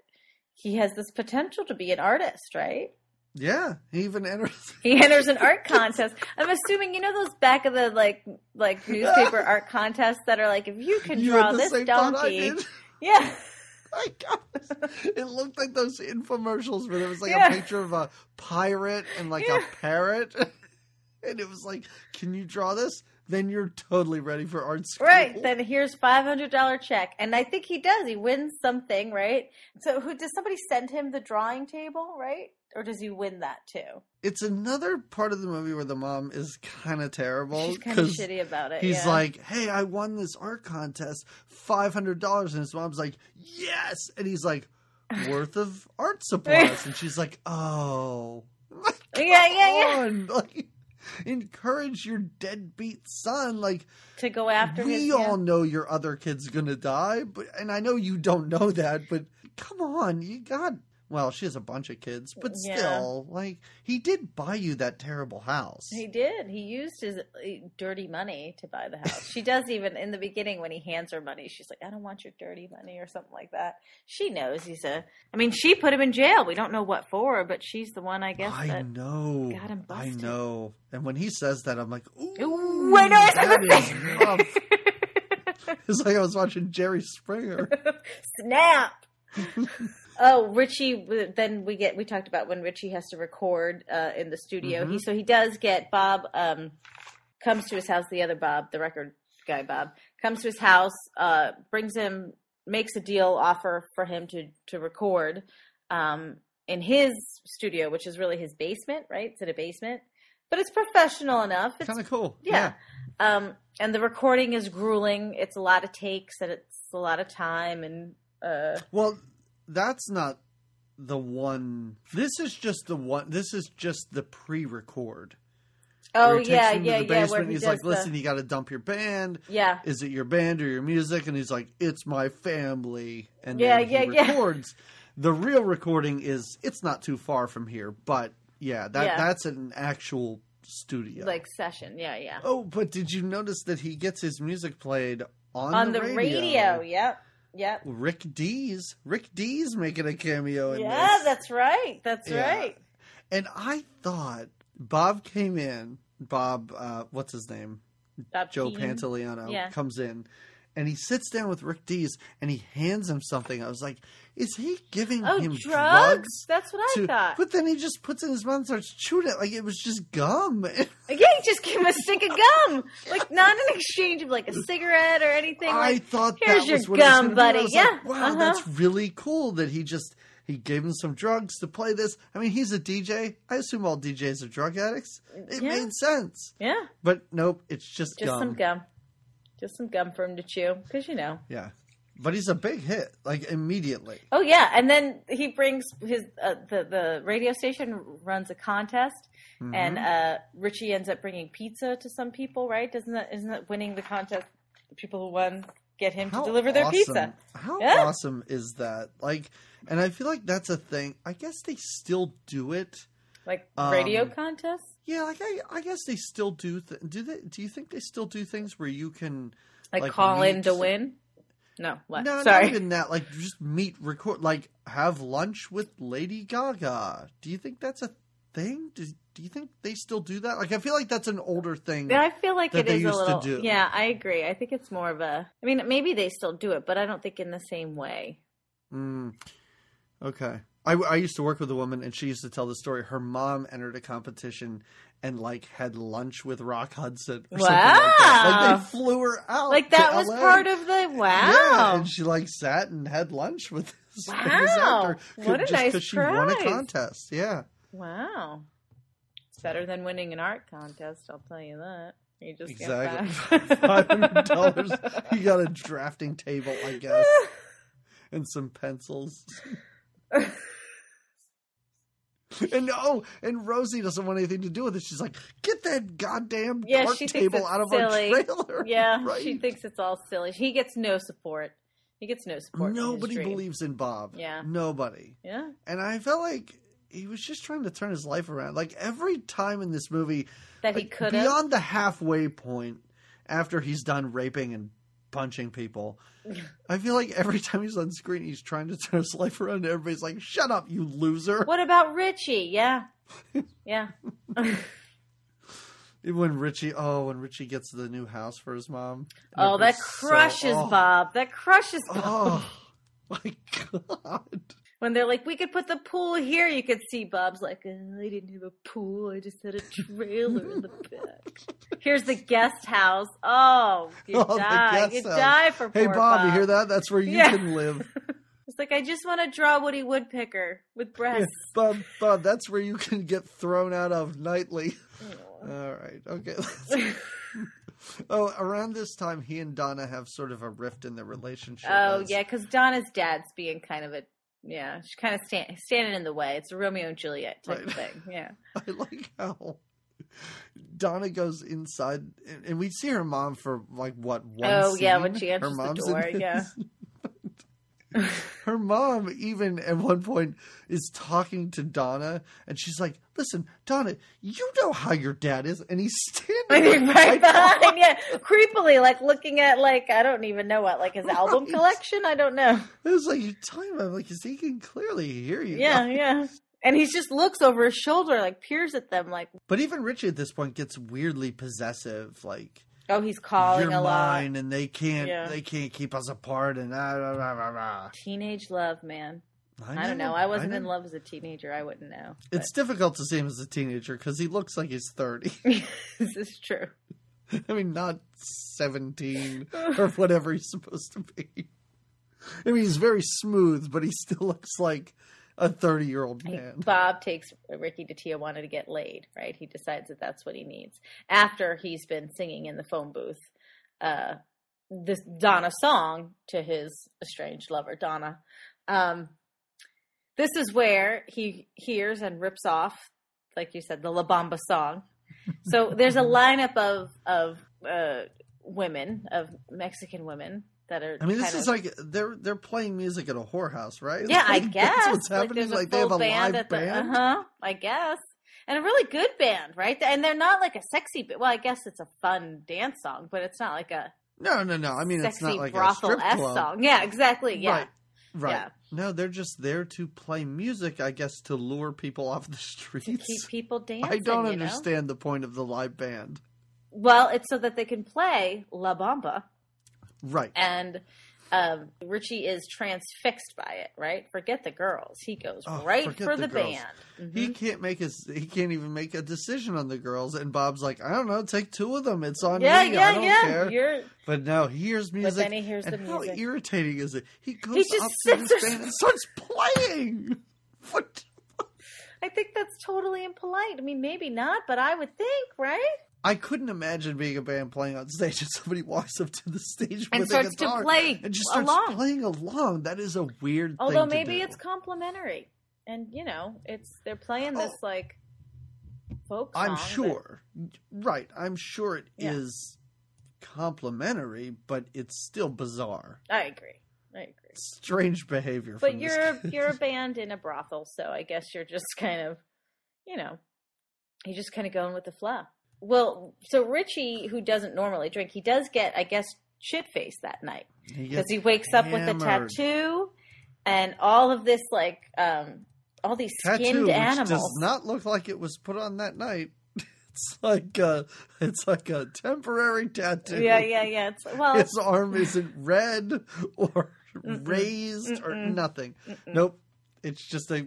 he has this potential to be an artist, right? Yeah, he even enters. He enters an art contest. I'm assuming you know those back of the like like newspaper art contests that are like if you can draw the this same thought I donkey, yeah, my God. It looked like those infomercials where there was like Yeah. a picture of a pirate and like Yeah. a parrot. And it was like, can you draw this? Then you're totally ready for art school. right. Then here's five hundred dollar check, and I think he does. He wins something, right? So who does somebody send him the drawing table, right? Or does he win that too? It's another part of the movie where the mom is kind of terrible. She's kind of shitty about it. He's yeah. like, hey, I won this art contest, $500. And his mom's like, yes. And he's like, worth of art supplies. And she's like, oh. Like, Yeah, yeah, yeah. on. Like, encourage your deadbeat son. Like, to go after we his. yeah. all know your other kid's gonna die, but and I know you don't know that, but come on, you got. Well, she has a bunch of kids, but Yeah. still, like he did buy you that terrible house. He did. He used his uh, dirty money to buy the house. she does even in the beginning when he hands her money. She's like, "I don't want your dirty money" or something like that. She knows he's a. I mean, she put him in jail. We don't know what for, but she's the one, I guess. I that, know. got him busted. I know. And when he says that, I'm like, ooh, Ooh, I know, that is. It's like I was watching Jerry Springer. Snap. Oh, Ritchie. Then we get. We talked about when Ritchie has to record uh, in the studio. Mm-hmm. He so he does get Bob. Um, comes to his house. The other Bob, the record guy, Bob, comes to his house. Uh, brings him. Makes a deal offer for him to to record. Um, in his studio, which is really his basement, right? It's in a basement, but it's professional enough. It's kind of cool. yeah. Um, and the recording is grueling. It's a lot of takes and it's a lot of time and uh Well, that's not the one. This is just the one. This is just the pre-record. Oh where he takes yeah, him to yeah, the yeah. Basement. he he's like, the- "Listen, you got to dump your band. yeah, Is it your band or your music?" And he's like, "It's my family." And Yeah, yeah, yeah. records. The real recording is it's not too far from here, but yeah, that Yeah. that's an actual studio. like session. Yeah, yeah. oh, but did you notice that he gets his music played on, the? On the, the radio? radio. Yep, yep. Rick Dees Rick Dees making a cameo in Yeah, this. that's right. That's Yeah. right. And I thought Bob came in. Bob, uh, what's his name? Bob Joe. Pantoliano Yeah. comes in, and he sits down with Rick Dees, and he hands him something. I was like, "Is he giving Oh, him drugs? That's what I to- thought. But then he just puts it in his mouth and starts chewing it like it was just gum. yeah, he just gave him a stick of gum, like not in exchange of like a cigarette or anything. I Like, thought here's your was what it was gum. I buddy. was like, Yeah, wow, uh-huh. that's really cool that he just he gave him some drugs to play this. I mean, he's a DJ. I assume all DJs are drug addicts. It Yeah. made sense, yeah, but nope, it's just, just gum. some gum, just some gum for him to chew, because you know. Yeah, but he's a big hit, like immediately. Oh yeah, and then he brings his uh, the the radio station runs a contest, Mm-hmm. and uh, Ritchie ends up bringing pizza to some people. Right? Doesn't that isn't that winning the contest? The people who won get him to How deliver their awesome- pizza. How Yeah. awesome is that? Like, and I feel like that's a thing. I guess they still do it. Like Um, radio contests, Yeah, like I, I guess they still do. Th- do they? Do you think they still do things where you can? like, like call in to win. No, what? No, Sorry. not even that. Like just meet, record, like have lunch with Lady Gaga. Do you think that's a thing? Do, do you think they still do that? Like I feel like that's an older thing. Yeah, I feel like that it they is a little. do. Yeah, I agree. I think it's more of a. I mean, maybe they still do it, but I don't think in the same way. Mm, okay. I, I used to work with a woman, and she used to tell the story. Her mom entered a competition and like had lunch with Rock Hudson. Or something like that. Like Wow. they flew her out. Like that was LA. part of the wow. Yeah, wow. and she like sat and had lunch with this Wow. actor What a just nice because she won a contest. Yeah. Wow. It's better than winning an art contest, I'll tell you that. You just Exactly. Five hundred dollars. You got a drafting table, I guess, and some pencils. And oh, and Rosie doesn't want anything to do with it. She's like, "Get that goddamn Yeah, cart she thinks table it's out of silly. our trailer!" yeah, right. she thinks it's all silly. He gets no support. He gets no support. Nobody believes in Bob. Yeah. nobody. Yeah. And I felt like he was just trying to turn his life around. Like every time in this movie, That he could beyond the halfway point after he's done raping and punching people. I feel like every time he's on screen, he's trying to turn his life around. And everybody's like, "Shut up, you loser!" What about Ritchie? Yeah. Yeah. Even when Ritchie, oh, when Ritchie gets the new house for his mom. oh, that everybody's so- crushes oh, Bob. That crushes Bob. Oh my god! When they're like, we could put the pool here, you could see Bob's like, "Uh, I didn't have a pool. I just had a trailer in the back. Here's the guest house. Oh, you Oh, die. You house. die for Hey poor Bob, you hear that? That's where you Yeah. can live. It's like, I just want to draw Woody Woodpecker with Yeah. Bob, Bob, that's where you can get thrown out of nightly. Oh. All right, okay. oh, around this time, he and Donna have sort of a rift in their relationship. Oh as- yeah, because Donna's dad's being kind of a yeah, she's kind of stand, standing in the way. It's a Romeo and Juliet type Right. thing. Yeah, I like how Donna goes inside, and, and we see her mom for like what one? Oh, yeah, when she answers her the mom's door, yeah. her mom even at one point is talking to Donna, and she's like, "Listen, Donna, you know how your dad is," and he's standing right behind. Oh yeah, creepily, like looking at like I don't even know what like his album collection. I don't know. It was like you're talking about, like, 'cause he can clearly hear you. Yeah, yeah. And he just looks over his shoulder, like peers at them, like But even Richie at this point gets weirdly possessive, like oh, he's calling you're a lot. mine, and they can't Yeah. they can't keep us apart, and ah, rah, rah, rah. Teenage love, man. I, don't know. I wasn't in love as a teenager. I wouldn't know. It's difficult to see him as a teenager because he looks like he's thirty. this is true. I mean, not seventeen or whatever he's supposed to be. I mean, he's very smooth, but he still looks like a thirty-year-old man. Bob takes Ricky to Tijuana to get laid, right? He decides that that's what he needs after he's been singing in the phone booth uh, this Donna song to his estranged lover, Donna. Um, this is where he hears and rips off, like you said, the La Bamba song. So there's a lineup of of uh, women, of Mexican women that are. I mean, this is of- like they're they're playing music at a whorehouse, right? Yeah, I guess. that's what's happening. there's Like, they have a live the- band. Uh-huh, I guess. And a really good band, right? And they're not like a sexy band. Well, I guess it's a fun dance song, but it's not like a No, no, no. I mean, it's not like a brothel strip club. song. Yeah, exactly. Yeah. Right. Right. Yeah. No, they're just there to play music, I guess, to lure people off the streets. To keep people dancing. I don't you know? understand the point of the live band. Well, it's so that they can play La Bamba. Right. And um, Ritchie is transfixed by it, right? Forget the girls. He goes Oh, right for the the, band. He Mhm. can't make his. He can't even make a decision on the girls. And Bob's like, I don't know, take two of them. It's on Yeah, me. yeah, I don't yeah. care. You're But now he hears music. But then he hears the how music. irritating is it? He goes just up to there- band and starts playing. What? I think that's totally impolite. I mean, maybe not, but I would think, right? I couldn't imagine being a band playing on stage and somebody walks up to the stage And with starts a to play and just starts along. playing along. That is a weird. Although maybe it's complimentary, and you know, it's they're playing this Oh. like folk. Song, I'm but- sure. Right. I'm sure it is Yeah. complimentary, but it's still bizarre. I agree. I agree. Strange behavior. But you're you're a band in a brothel, so I guess you're just kind of, you know, you're just kind of going with the flow. Well, so Ritchie, who doesn't normally drink, he does get, I guess, shit faced that night because gets he wakes up with a tattoo and all of this, like, um, all these tattoo, skinned animals. does not look like it was put on that night. It's like a, it's like a temporary tattoo. yeah, yeah, yeah. It's well, His arm isn't red or Mm-mm. raised or Mm-mm. nothing. mm-mm. Nope. It's just a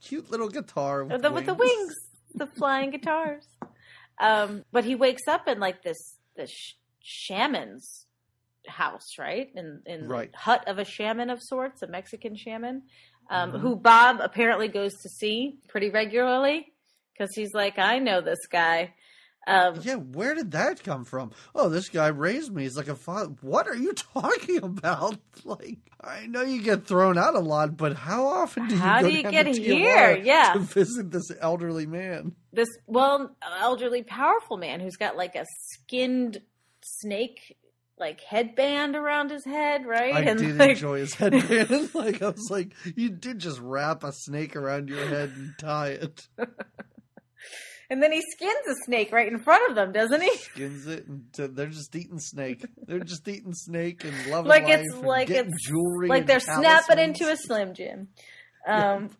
cute little guitar with, the, with the wings, the flying guitars. Um, but he wakes up in like this this sh- shaman's house, right? In in Right. hut of a shaman of sorts, a Mexican shaman, um, Mhm. who Bob apparently goes to see pretty regularly because he's like, I know this guy. Um, Yeah, where did that come from? Oh, this guy raised me. He's like a father. What are you talking about? Like, I know you get thrown out a lot, but how often do you How go do you get here? Yeah. to visit this elderly man? This well elderly powerful man who's got like a skinned snake like headband around his head, right? I and did like, enjoy his headband. like I was like, you did just wrap a snake around your head and tie it, And then he skins a snake right in front of them, doesn't he? skins it, and they're just eating snake. They're just eating snake and loving Like it's like it's jewelry. like they're snapping into a. Slim Jim. Um,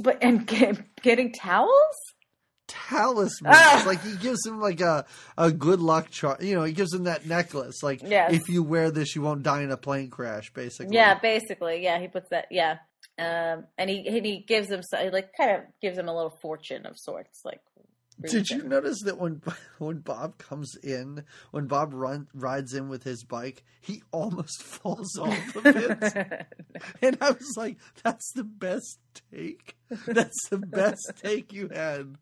but and get, getting towels. talismans. Ah. Like he gives him like a a good luck charm. You know, he gives him that necklace. Like Yes. if you wear this, you won't die in a plane crash. Basically, Yeah, basically, yeah. He puts that, yeah. Um, and he and he gives him like kind of gives him a little fortune of sorts, like. Did you notice that when when Bob comes in, when Bob run, rides in with his bike, he almost falls off of it, and I was like, "That's the best take. That's the best take you had."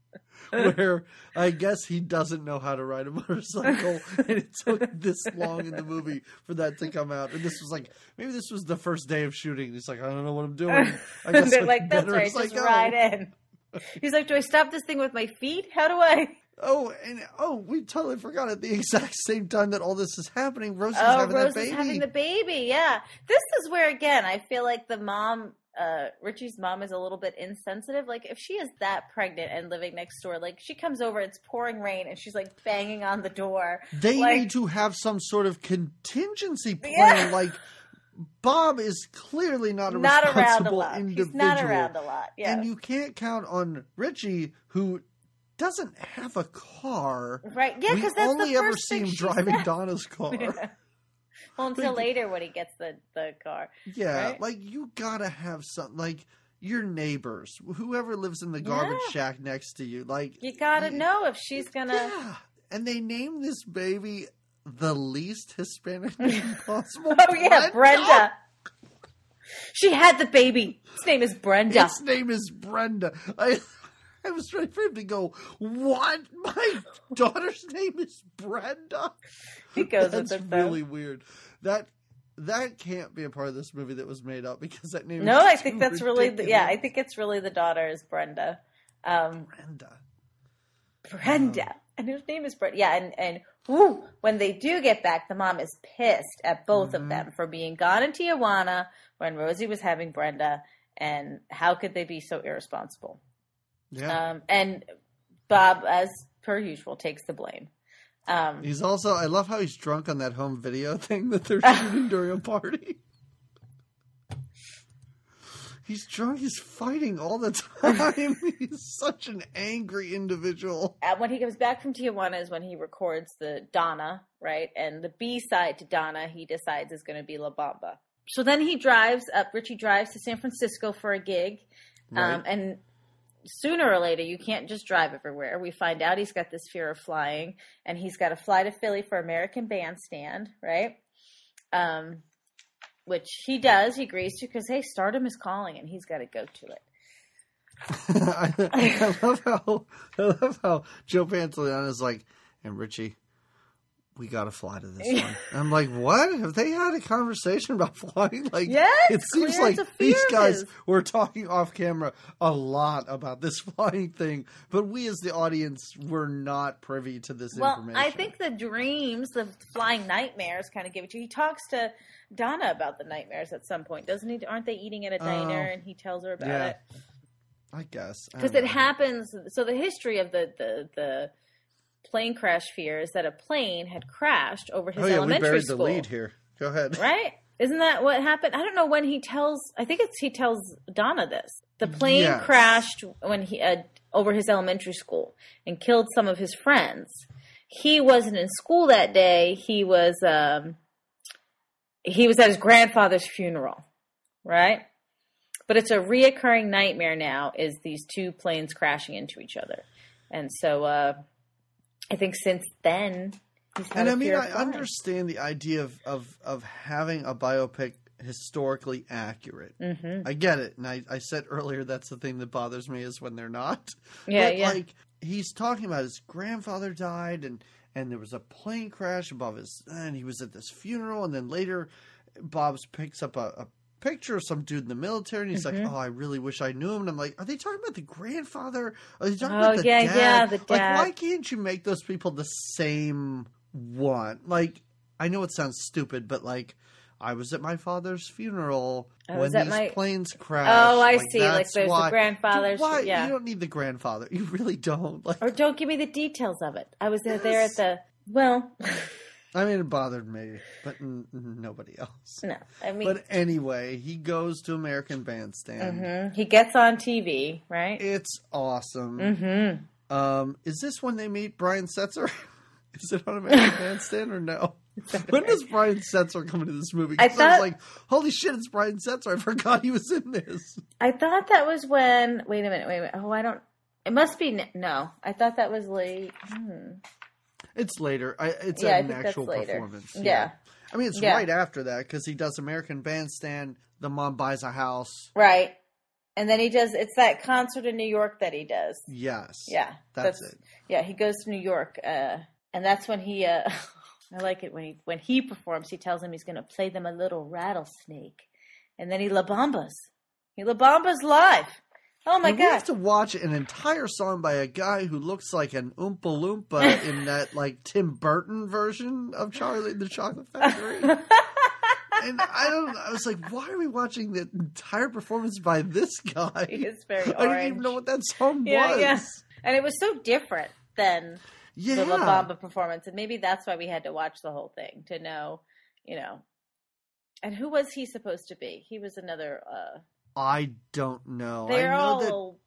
Where I guess he doesn't know how to ride a motorcycle, and it took this long in the movie for that to come out. And this was like maybe this was the first day of shooting. He's like, "I don't know what I'm doing." I guess They're like, that's right, just ride in. He's like, do I stop this thing with my feet? How do I? Oh, and oh, we totally forgot at the exact same time that all this is happening, Rosie's oh, having Rose that baby. is having the baby. Yeah, this is where again I feel like the mom, uh, Ritchie's mom, is a little bit insensitive. Like if she is that pregnant and living next door, like she comes over, it's pouring rain, and she's like banging on the door. they like- need to have some sort of contingency plan. Yeah. Like Bob is clearly not a Not around a responsible lot. individual, He's not around a lot. Yeah. and you can't count on Ritchie, who doesn't have a car. Right? Yeah, because that's the only the ever first see thing him driving said. Donna's car. Well, until Like- later when he gets the the car. Yeah, Right? like you gotta have some like your neighbors, whoever lives in the garbage Yeah. shack next to you. Like You gotta you- know if she's gonna. Yeah, and they name this baby the least Hispanic name possible. Oh yeah, Brenda. She had the baby. His name is Brenda. His name is Brenda. I I was ready for him to go. What? My daughter's name is Brenda. He goes That's with it really weird. That that can't be a part of this movie that was made up because that name. No, I think that's really the, yeah. I think it's really the daughter is Brenda. Um, Brenda. Brenda, and his name is Brett. Yeah, and and woo, when they do get back, the mom is pissed at both of Mhm. them for being gone in Tijuana when Rosie was having Brenda, and how could they be so irresponsible? Yeah. Um, and Bob, as per usual, takes the blame. Um, He's also. I love how he's drunk on that home video thing that they're shooting during a party. He's drunk. He's fighting all the time. he's such an angry individual. uh, when he comes back from Tijuana is when he records the Donna, right? And the B side to Donna, he decides is going to be La Bamba. So then he drives up. Ritchie drives to San Francisco for a gig, um, and sooner or later, you can't just drive everywhere. We find out he's got this fear of flying, and he's got to fly to Philly for American Bandstand, right? Um, which he does. He agrees to because hey, Stardom is calling, and he's got to go to it. I, I love how I love how Joe Pantoliano is like, and Ritchie, we got to fly to this one. I'm like, what? Have they had a conversation about flying? Like, Yes, it seems like these guys were talking off camera a lot about this flying thing, but we as the audience were not privy to this Well, information. I think the dreams, the flying nightmares, kind of give it to you. He talks to Donna about the nightmares at some point, doesn't he? Aren't they eating at a diner, Oh. and he tells her about Yeah. it I guess because it know. happens. So the history of the the the plane crash fears that a plane had crashed over his Oh yeah, we elementary buried school. the lead here. Go ahead. Right? Isn't that what happened? I don't know when he tells. I think it's he tells Donna this. The plane Yes. crashed when he uh, over his elementary school and killed some of his friends. He wasn't in school that day. He was um, he was at his grandfather's funeral, right? But it's a reoccurring nightmare now. Is these two planes crashing into each other, and so uh, I think since then he's had And I mean, I understand the idea of of of having a biopic historically accurate. Mhm. I get it, and I, I said earlier that's the thing that bothers me is when they're not. Yeah, but, yeah. Like he's talking about his grandfather died, and and there was a plane crash above his, and he was at this funeral, and then later, Bob's picks up a. a Picture of some dude in the military, and he's Mhm. like, "Oh, I really wish I knew him." And I'm like, "Are they talking about the grandfather? Are they talking Oh, about the yeah, dad? yeah, the Like, why can't you make those people the same one? Like, I know it sounds stupid, but like, I was at my father's funeral I when these my- planes crashed. Oh, I see. Like there's why- the grandfather's. Why? Yeah. You don't need the grandfather. You really don't. Like, Or don't give me the details of it. I was there, there at the. Well, I mean, it bothered me, but n- nobody else. no. I mean, But anyway, he goes to American Bandstand. mhm. he gets on TV, right? It's awesome. Mm-hmm. Um, is this when they meet Brian Setzer? is it on American Bandstand or no? When does Brian Setzer come into this movie? I I, thought- was like, holy shit, it's Brian Setzer. I forgot he was in this. I thought that was when. Wait a minute. Wait a minute. Oh, I don't. It must be no. I thought that was late. Hmm. It's later. I, it's Yeah, an actual performance. Yeah. I mean, it's Yeah. right after that because he does American Bandstand. The mom buys a house. Right. And then he does. It's that concert in New York that he does. Yes. Yeah, That's, it. Yeah, he goes to New York, uh, and that's when he. Uh, I like it when he when he performs. He tells him he's going to play them a little rattlesnake, and then he la bambas. He la bambas live. Oh my And we have to watch an entire song by a guy who looks like an Oompa Loompa in that like Tim Burton version of Charlie the Chocolate Factory. and I don't. I was like, why are we watching the entire performance by this guy? He is very I didn't even know what that song Yeah, was. yeah. and it was so different than Yeah. the La Bamba performance, and maybe that's why we had to watch the whole thing to know, you know. And who was he supposed to be? He was another. uh I don't know. They're I know all. that.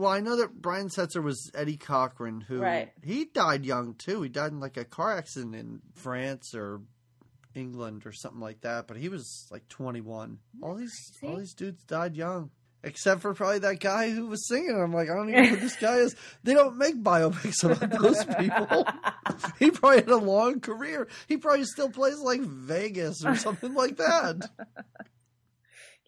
Well, I know that Brian Setzer was Eddie Cochran, who Right. he died young too. He died in like a car accident in France or England or something like that. But he was like 21. All these See? all these dudes died young, except for probably that guy who was singing. I'm like, I don't even know who this guy is. They don't make biopics about those people. he probably had a long career. He probably still plays like Vegas or something like that.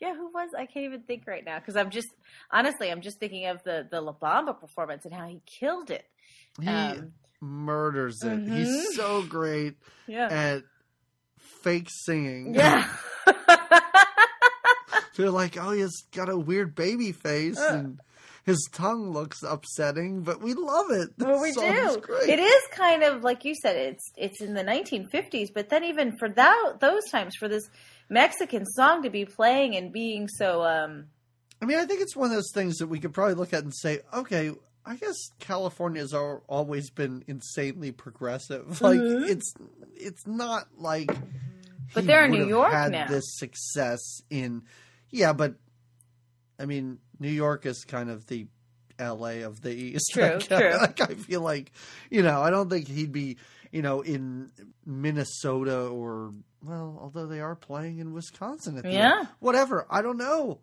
Yeah, who was? I can't even think right now because I'm just honestly, I'm just thinking of the the La Bamba performance and how he killed it. He Um, murders it. mhm. He's so great yeah, at fake singing. yeah. They're like, oh, he's got a weird baby face Uh. and his tongue looks upsetting, but we love it. The well, we do. It is kind of like you said. It's it's in the 1950s, but then even for that those times for this Mexican song to be playing and being so um I mean, I think it's one of those things that we could probably look at and say, okay, I guess California has always been insanely progressive. Like Mhm. it's it's not like. But he they're in New York had now. This success in, yeah, but I mean, New York is kind of the L.A. of the East. True, Like, true. Like I feel like, you know, I don't think he'd be, you know, in Minnesota or well, although they are playing in Wisconsin at the Yeah. end. whatever. I don't know.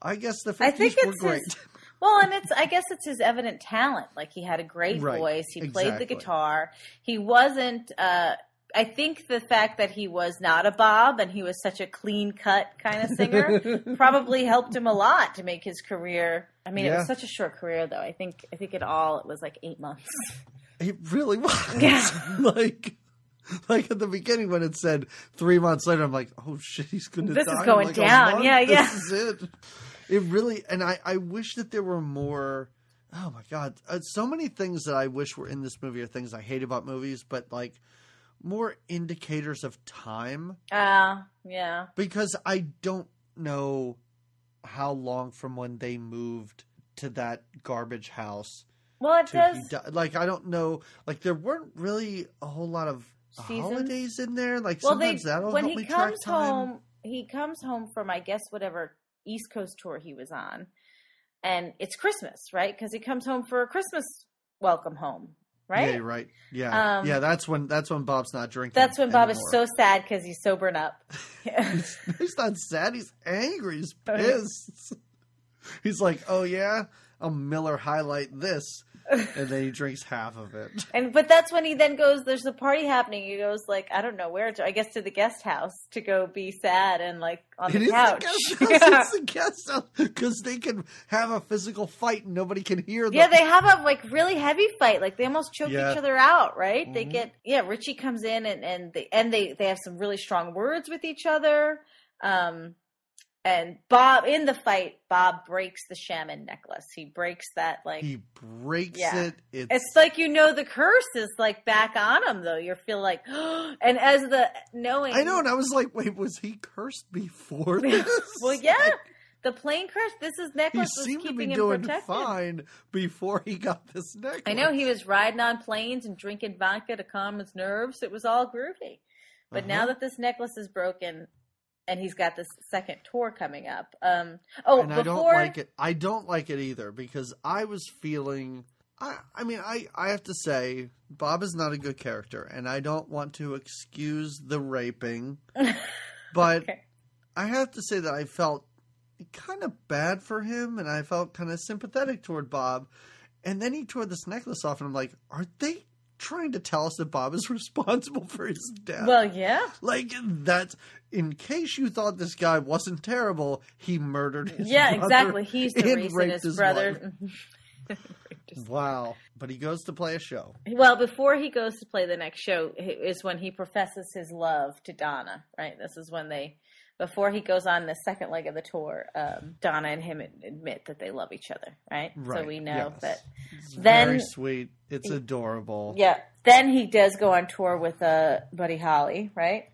I guess the I fifties think were it's great. his, well, and it's I guess it's his evident talent. Like he had a great Right, voice. He played the guitar. He wasn't. uh I think the fact that he was not a Bob and he was such a clean cut kind of singer probably helped him a lot to make his career. I mean, it was such a short career though. I think I think in all it was like eight months. It really was. Yeah. like like at the beginning when it said three months later, I'm like, oh shit, he's going to This die. is going like, down. Yeah, yeah. This is it. It really, and I, I wish that there were more. Oh my god, uh, so many things that I wish were in this movie are things I hate about movies, but like more indicators of time Uh, yeah. because I don't know how long from when they moved to that garbage house Well, it does. di- like I don't know like there weren't really a whole lot of Seasons? holidays in there like well, they sometimes that'll when help he me track comes time he comes home from I guess whatever East Coast tour he was on, and it's Christmas, right? Because he comes home for a Christmas welcome home, right? yeah you're right yeah Um, yeah that's when that's when Bob's not drinking That's when Bob is so sad because he's sobering up. he's, he's not sad he's angry he's Oh, pissed he's like oh yeah I'll Miller High Life this and then he drinks half of it And but that's when he then goes. There's a party happening. He goes like I don't know where to. I guess to the guest house to go be sad and like on It the is couch. the guest house. It's the guest house because they can have a physical fight and nobody can hear them. Yeah, they have a like really heavy fight. Like they almost choke Yeah. each other out, right? They Mhm. get yeah. Ritchie comes in and and they and they they have some really strong words with each other. Um, and Bob in the fight, Bob breaks the shaman necklace. He breaks that like. he breaks Yeah. it. It's, it's like you know the curse is like back on him though. You feel like, and as the knowing, I know, and I was like, wait, was he cursed before this? well, yeah, Like, the plane crash. This is he necklace was seemed to be doing protected. fine before he got this necklace. I know he was riding on planes and drinking vodka to calm his nerves. It was all groovy. But now Uh-huh. that this necklace is broken and he's got this second tour coming up. Um oh and before I don't like it. I don't like it either because I was feeling. I, I mean, I, I have to say, Bob is not a good character, and I don't want to excuse the raping, but Okay. I have to say that I felt kind of bad for him, and I felt kind of sympathetic toward Bob. And then he tore this necklace off, and I'm like, are they trying to tell us that Bob is responsible for his death? Well, yeah. like that's in case you thought this guy wasn't terrible, he murdered his Yeah, exactly. He's the reason his his brother Wow. But he goes to play a show. Well, before he goes to play the next show is when he professes his love to Donna, right? This is when they before he goes on the second leg of the tour, um, Donna and him admit that they love each other, right? right. So we know yes. that It's Then- very sweet. It's adorable. Yeah. Then he does go on tour with uh, Buddy Holly, right?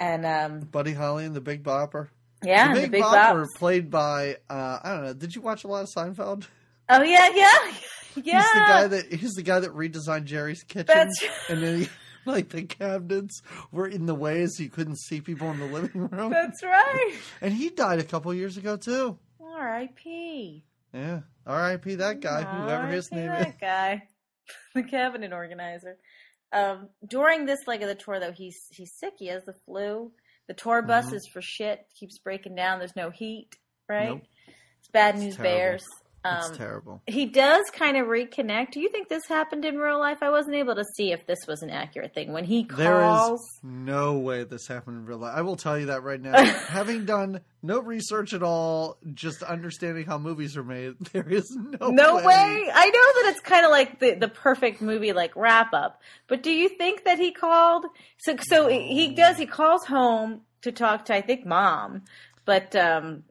And um, Buddy Holly and the Big Bopper. yeah, the the Big, Big Bopper Bops. played by uh, I don't know. Did you watch a lot of Seinfeld? Oh yeah, yeah, yeah. He's the guy that he's the guy that redesigned Jerry's kitchen, That's and then he, like the cabinets were in the way, so you couldn't see people in the living room. That's right. and he died a couple years ago too. R.I.P. Yeah, R.I.P. That guy, whoever his name that is. That guy, the cabinet organizer. Um, during this leg of the tour, though, he's he's sick. He has the flu. The tour bus Mhm. is for shit. Keeps breaking down. There's no heat. Right. Nope. It's bad It's news terrible. bears. It's Um, terrible. he does kind of reconnect. Do you think this happened in real life? I wasn't able to see if this was an accurate thing. When he calls, There is no way this happened in real life. I will tell you that right now. Having done no research at all, just understanding how movies are made, there is no no way. way. I know that it's kind of like the, the perfect movie like wrap up. But do you think that he called? So so he does. He calls home to talk to I think mom, but um,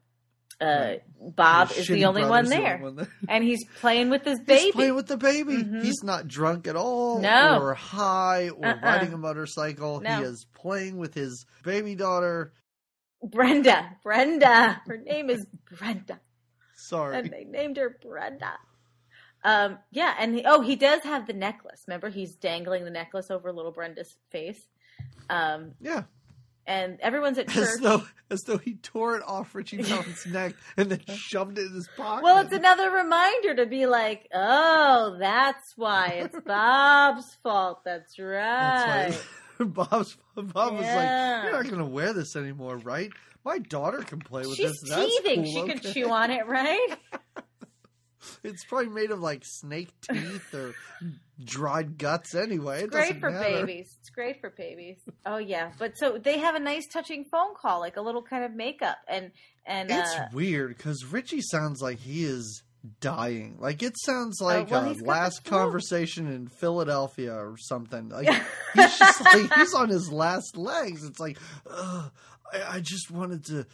uh, Bob is the only one there, one there. and he's playing with his He's baby. playing with the baby. Mhm. He's not drunk at all, No. or high, or Uh-uh. riding a motorcycle. No. He is playing with his baby daughter. Brenda, Brenda. Her name is Brenda. Sorry, and they named her Brenda. Um, yeah, and he, oh, he does have the necklace. Remember, he's dangling the necklace over little Brenda's face. Um, yeah, and everyone's at as church. though as though he tore it off Ritchie Valens's neck and then shoved it in his pocket. Well, it's another reminder to be like, oh, that's why it's Bob's fault. That's right. That's why Bob's Bob was like, "You're not going to wear this anymore, right? My daughter can play with She's this. That's teething. cool, she can okay." chew on it, right? It's probably made of like snake teeth or dried guts anyway. It Great for matter. babies. It's great for babies. Oh yeah, but so they have a nice touching phone call, like a little kind of makeup, and and It's uh, weird because Ritchie sounds like he is dying. Like it sounds like well, a he's got the last conversation in Philadelphia or something. Like he's just like he's on his last legs. It's like, I, I just wanted to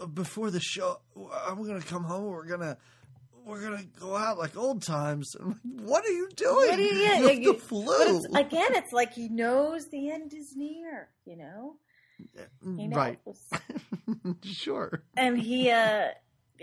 uh, before the show. I'm gonna come home. We're gonna. We're gonna go out like old times. I'm like, what are you doing? What do you- yeah, you have you- the flu. It's, again, it's like he knows the end is near, you know? He knows. right. sure. And he, uh,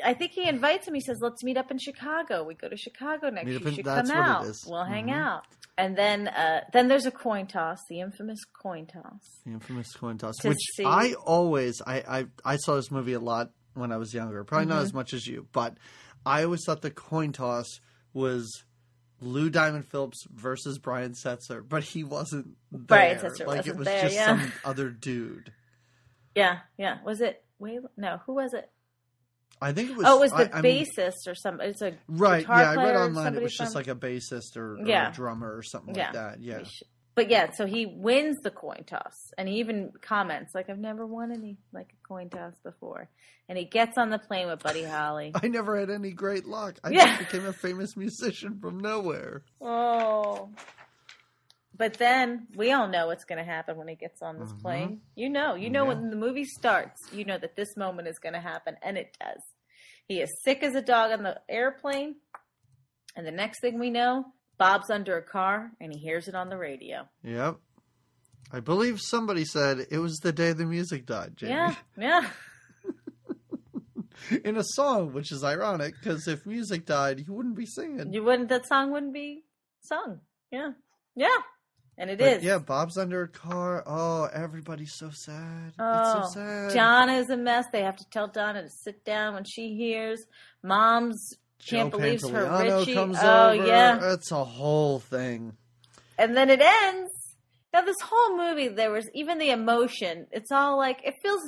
I think he invites him. He says, let's meet up in Chicago. We go to Chicago next. Meet You in- should come out. We'll hang Mhm. out. And then, uh, then there's a coin toss, the infamous coin toss. The infamous coin toss, To which see- I always I, I I saw this movie a lot when I was younger. Probably not Mhm. as much as you, but I always thought the coin toss was Lou Diamond Phillips versus Brian Setzer, but he wasn't there. Brian Setzer like wasn't it was there, just yeah. some other dude. Yeah, yeah. Was it? Wait, no. Who was it? I think it was. oh, it was the I- I mean, bassist or something. It's a right? Yeah, I read online it was just like a bassist or, or Yeah. a drummer or something Yeah. like that. Yeah. But yeah, so he wins the coin toss, and he even comments like, "I've never won any like a coin toss before." And he gets on the plane with Buddy Holly. I never had any great luck. I Yeah. just became a famous musician from nowhere. Oh. But then we all know what's going to happen when he gets on this Mhm. plane. You know, you know Yeah. when the movie starts, you know that this moment is going to happen, and it does. He is sick as a dog on the airplane, and the next thing we know, Bob's under a car, and he hears it on the radio. Yep. I believe somebody said it was the day the music died, Jamie. Yeah, yeah. In a song, which is ironic because if music died, you wouldn't be singing. You wouldn't. That song wouldn't be sung. Yeah, yeah, and it is. But yeah, Bob's under a car. Oh, everybody's so sad. Oh, it's so oh, sad. Donna is a mess. They have to tell Donna to sit down when she hears. Mom's can't Joe believe her Ritchie. comes oh over. yeah, It's a whole thing. and then it ends. Now this whole movie, there was even the emotion. It's all like it feels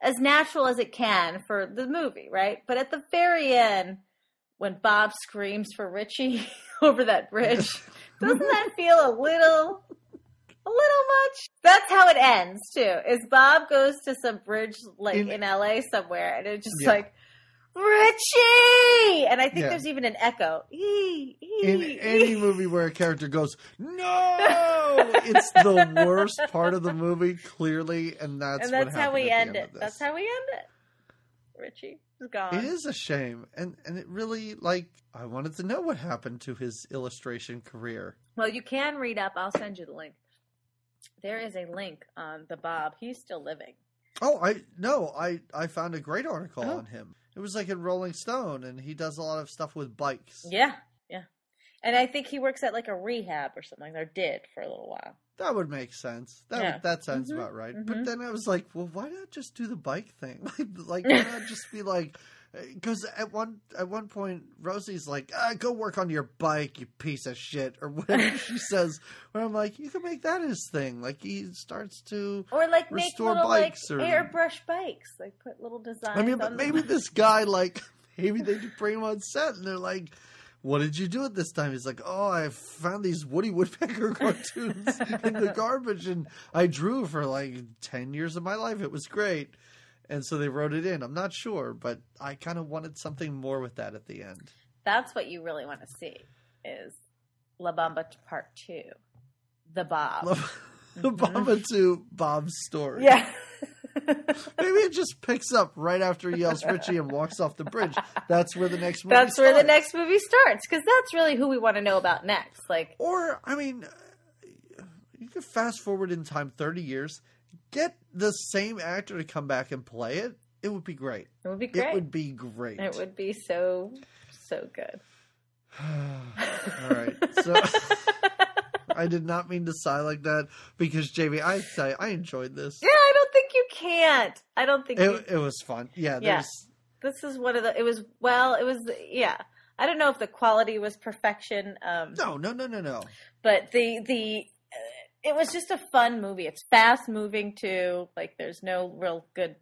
as natural as it can for the movie, right? But at the very end, when Bob screams for Ritchie over that bridge, doesn't that feel a little, a little much? That's how it ends too. Is Bob goes to some bridge like In- in, LA somewhere, and it's just Yeah. like. Ritchie, and I think Yeah. there's even an echo. Ee, ee, In ee. any movie where a character goes, no, it's the worst part of the movie, clearly, and that's and what that's how we at end it. That's how we end it. Ritchie is gone. It is a shame, and and it really like I wanted to know what happened to his illustration career. Well, you can read up. I'll send you the link. There is a link on the Bob. He's still living. Oh, I no, I I found a great article Oh. on him. It was like in Rolling Stone, and he does a lot of stuff with bikes. Yeah, yeah. And I think he works at like a rehab or something, or did for a little while. That would make sense. That Yeah. that sounds Mhm, about right. mhm. But then I was like, well, why not just do the bike thing? Like, like why not just be like, because at one at one point Rosie's like, ah, go work on your bike, you piece of shit, or whatever she says. Where I'm like, you can make that his thing. Like he starts to. Or like make Restore little bikes like or- airbrush bikes. Like put little designs. I mean, but maybe them. this guy like maybe they just bring him on set and they're like. What did you do at this time? He's like, Oh, I found these Woody Woodpecker cartoons in the garbage and I drew for like 10 years of my life. It was great. And so they wrote it in. I'm not sure, but I kind of wanted something more with that at the end. That's what you really want to see is La Bamba Part Two, the Bob. The Bamba to Bob's story. Mm-hmm. yeah. Maybe it just picks up right after he yells Ritchie and walks off the bridge. That's where the next movie That's where the starts. next movie starts because that's really who we want to know about next. Like, Or, I mean, you could fast forward in time 30 years, get the same actor to come back and play it. It would be great. it would be great. It would be great. It would be so so good. All right. So I did not mean to sigh like that because Jamie, I say I enjoyed this. Yeah, I don't think you can't. I don't think you, It, it was fun. Yeah, Yeah. this is one of the. It was well. It was yeah. I don't know if the quality was perfection, um, no, no, no, no, no. but the the it was just a fun movie. It's fast moving too. Like there's no real good.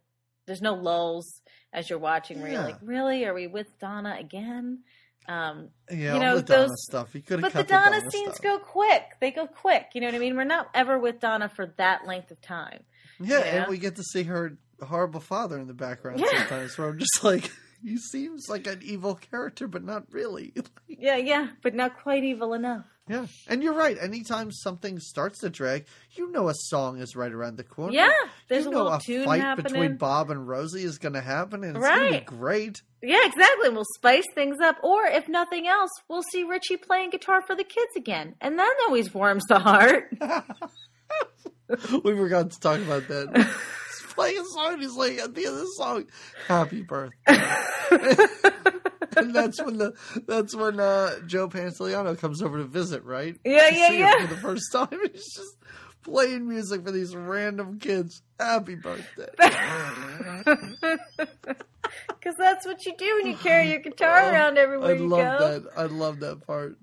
There's no lulls as you're watching where you're like, really? Are we with Donna again? Um, Yeah, You know, the Donna those- stuff. You could but the Donna, Donna scenes stuff. go quick. They go quick. You know what I mean? We're not ever with Donna for that length of time. Yeah, Yeah. and we get to see her horrible father in the background Yeah. sometimes. Where I'm just like, he seems like an evil character, but not really. Yeah, yeah, but not quite evil enough. Yeah, and you're right. Anytime something starts to drag, you know a song is right around the corner. Yeah, there's you a know little a tune fight happening. between Bob and Rosie is going to happen, and it's going to be great. Yeah, exactly. We'll spice things up. Or if nothing else, we'll see Ritchie playing guitar for the kids again. And that always warms the heart. we forgot to talk about that. He's playing a song. He's like at the end of the song, "Happy Birthday," and that's when the that's when uh, Joe Pantoliano comes over to visit, right? Yeah, yeah, yeah. For the first time, he's just playing music for these random kids. Happy birthday! Because that's what you do when you carry your guitar around everywhere I you love go. that. I love that part.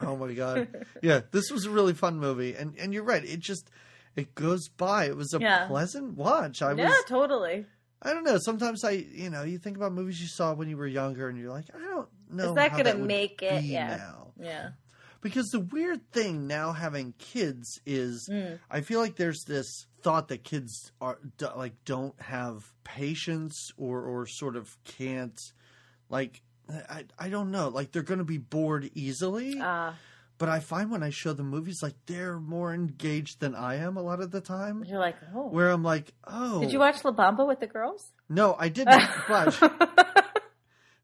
Oh my god! Yeah, this was a really fun movie, and and you're right. It just it goes by. It was a Yeah. pleasant watch. I yeah, was totally. I don't know. Sometimes I, you know, you think about movies you saw when you were younger, and you're like, I don't know. Is that gonna make it? Yeah. Now. Yeah. Because the weird thing now having kids is, Mm. I feel like there's this thought that kids are like don't have patience or or sort of can't, like, I I don't know, like they're going to be bored easily. Uh, but I find when I show the movies, like they're more engaged than I am a lot of the time. you're like, oh. Where I'm like, oh, Did you watch La Bamba with the girls? No, I didn't. but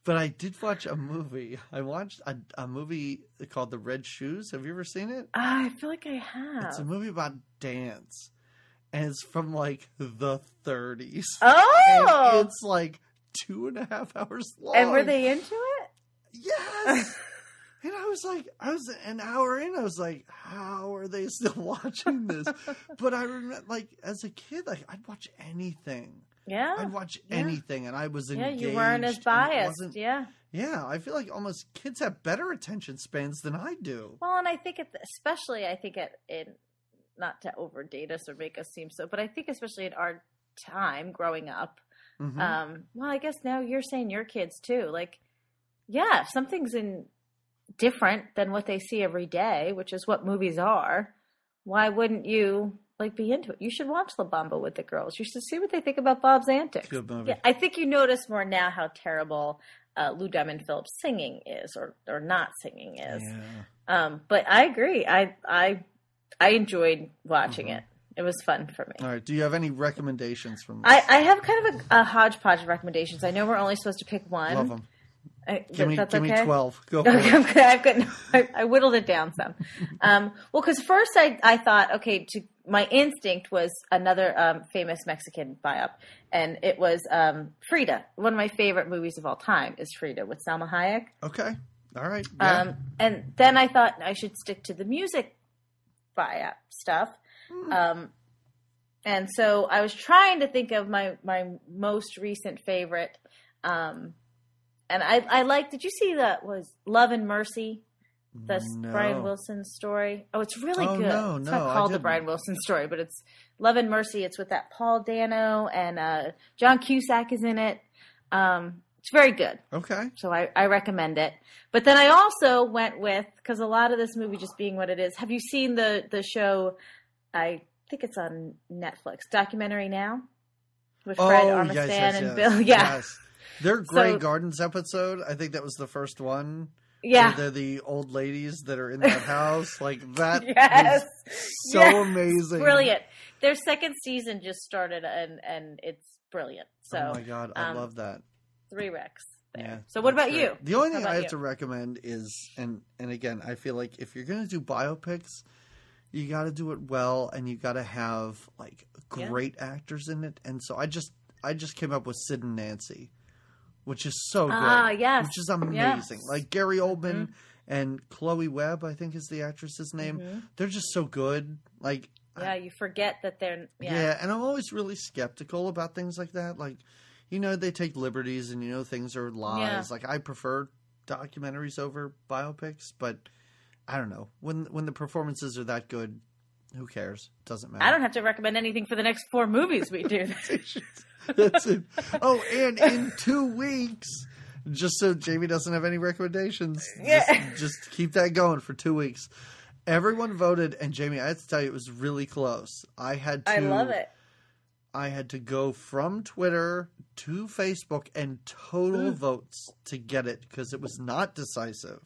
But I did watch a movie. I watched a, a movie called The Red Shoes. Have you ever seen it? Ah, I feel like I have. It's a movie about dance. And it's from like the 30s. oh! And it's like two and a half hours long. and were they into it? Yes. and I was like, I was an hour in. I was like, how are they still watching this? but I remember, like, as a kid, like I'd watch anything. Yeah. I'd watch yeah. anything, and I was engaged. Yeah, you weren't as it biased. Yeah. Yeah, I feel like almost kids have better attention spans than I do. Well, and I think, it, especially, I think it, in not to overdate us or make us seem so, but I think especially in our time growing up, Mhm. um, well, I guess now you're saying your kids too. Like, yeah, if something's in different than what they see every day, which is what movies are, why wouldn't you like be into it? You should watch La Bamba with the girls. You should see what they think about Bob's antics. Yeah, I think you notice more now how terrible uh, Lou Diamond Phillips singing is, or or not singing is. Yeah. Um, but I agree. I I I enjoyed watching Mhm. it. It was fun for me. All right. Do you have any recommendations from? I, I have kind of a, a hodgepodge of recommendations. I know we're only supposed to pick one. Love them. I, Give me, that's give okay. me twelve. Go for Okay. I've got. I, I whittled it down some. Um, well, because first I I thought okay, to my instinct was another um, famous Mexican biop, and it was um, Frida. One of my favorite movies of all time is Frida with Salma Hayek. Okay. All right. Yeah. Um, and then I thought I should stick to the music biop stuff. Um, and so I was trying to think of my my most recent favorite. And I I like. Did you see that was Love and Mercy? The No. Brian Wilson story. Oh, it's really Oh, good. no, it's no, not called the. Brian Wilson story, but it's Love and Mercy. It's with that Paul Dano and uh, John Cusack is in it. Um, it's very good. Okay. So I, I recommend it. But then I also went with because a lot of this movie just being what it is. Have you seen the the show? I think it's on Netflix. Documentary now with Fred oh Armisen yes, yes, and. Bill. Yeah, Yes. Their Grey So- Gardens episode. I think that was the first one. yeah. Where they're the old ladies that are in that house. Like that. Yes. so Yes. amazing. Brilliant. Their second season just started and and it's brilliant. So oh my god, I um, love that. three recs there. Yeah, so what about great. you? The only thing I have you? to recommend is, and and again, I feel like if you're gonna do biopics, you got to do it well, and you got to have like Yeah. great actors in it. And so I just I just came up with Sid and Nancy, which is so good, Ah, yes. which is amazing. Yes. Like Gary Oldman Mhm. and Chloe Webb, I think is the actress's name. Mhm. They're just so good. Like Yeah, you forget that they're yeah. yeah. and I'm always really skeptical about things like that. Like, you know, they take liberties and you know things are lies. Yeah. Like I prefer documentaries over biopics, but I don't know. When when the performances are that good, who cares? Doesn't matter. I don't have to recommend anything for the next four movies we do. That's it. Oh, and in two weeks, just so Jamie doesn't have any recommendations, Yeah. just, just keep that going for two weeks. Everyone voted, and Jamie, I have to tell you, it was really close. I had to. I love it. I had to go from Twitter to Facebook and total Mm. votes to get it because it was not decisive.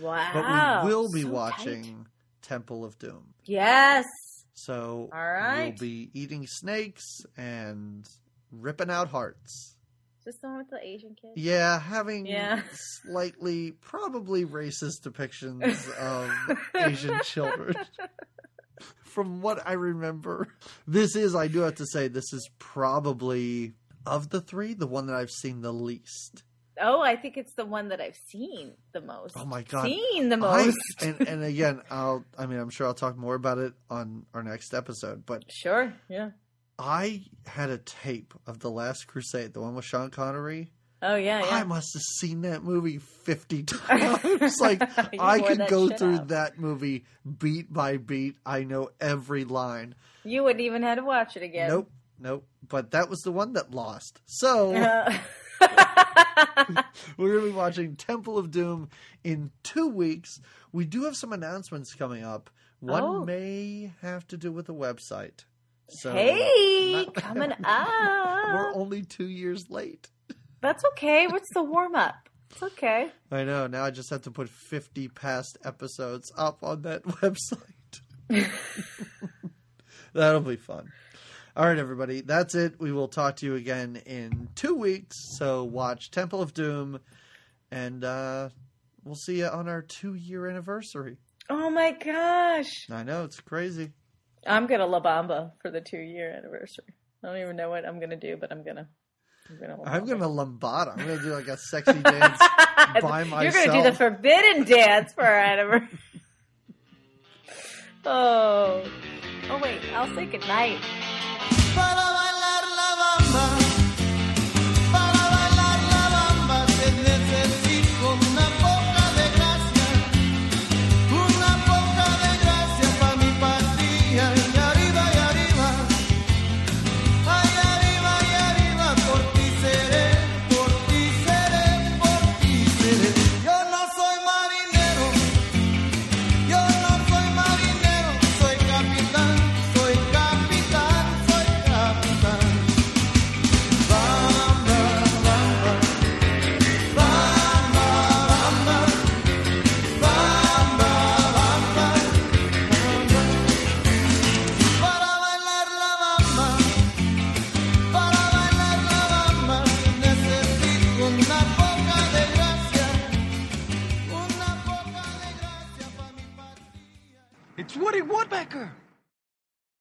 Wow. But we will be so watching tight. Temple of Doom. Yes. So All right. we'll be eating snakes and ripping out hearts. This the one with the Asian kid? Yeah, having Yeah. slightly, probably racist depictions of Asian children. From what I remember, this is, I do have to say, this is probably, of the three, the one that I've seen the least. Oh, I think it's the one that I've seen the most. Oh my God. Seen the I- most. and, and again, I'll, I mean, I'm sure I'll talk more about it on our next episode, but Sure. Yeah. I had a tape of The Last Crusade, the one with Sean Connery. Oh yeah. yeah. I must have seen that movie 50 times. like, I could go through out. that movie beat by beat. I know every line. You wouldn't even have to watch it again. Nope, nope. But that was the one that lost. So Uh, we're going to be watching Temple of Doom in two weeks. We do have some announcements coming up. One Oh. may have to do with the website. So hey, not- coming up. We're only two years late. That's okay. What's the warm up? It's okay. I know. Now I just have to put 50 past episodes up on that website. That'll be fun. All right, everybody. That's it. We will talk to you again in two weeks. So watch Temple of Doom, and uh, we'll see you on our two year anniversary. Oh my gosh. I know it's crazy. I'm gonna La Bamba for the two year anniversary. I don't even know what I'm gonna do, but I'm gonna. I'm gonna. La I'm Bamba. gonna lambada. I'm gonna do like a sexy dance by myself. You're gonna do the forbidden dance for our anniversary. oh. Oh wait, I'll say goodnight. Para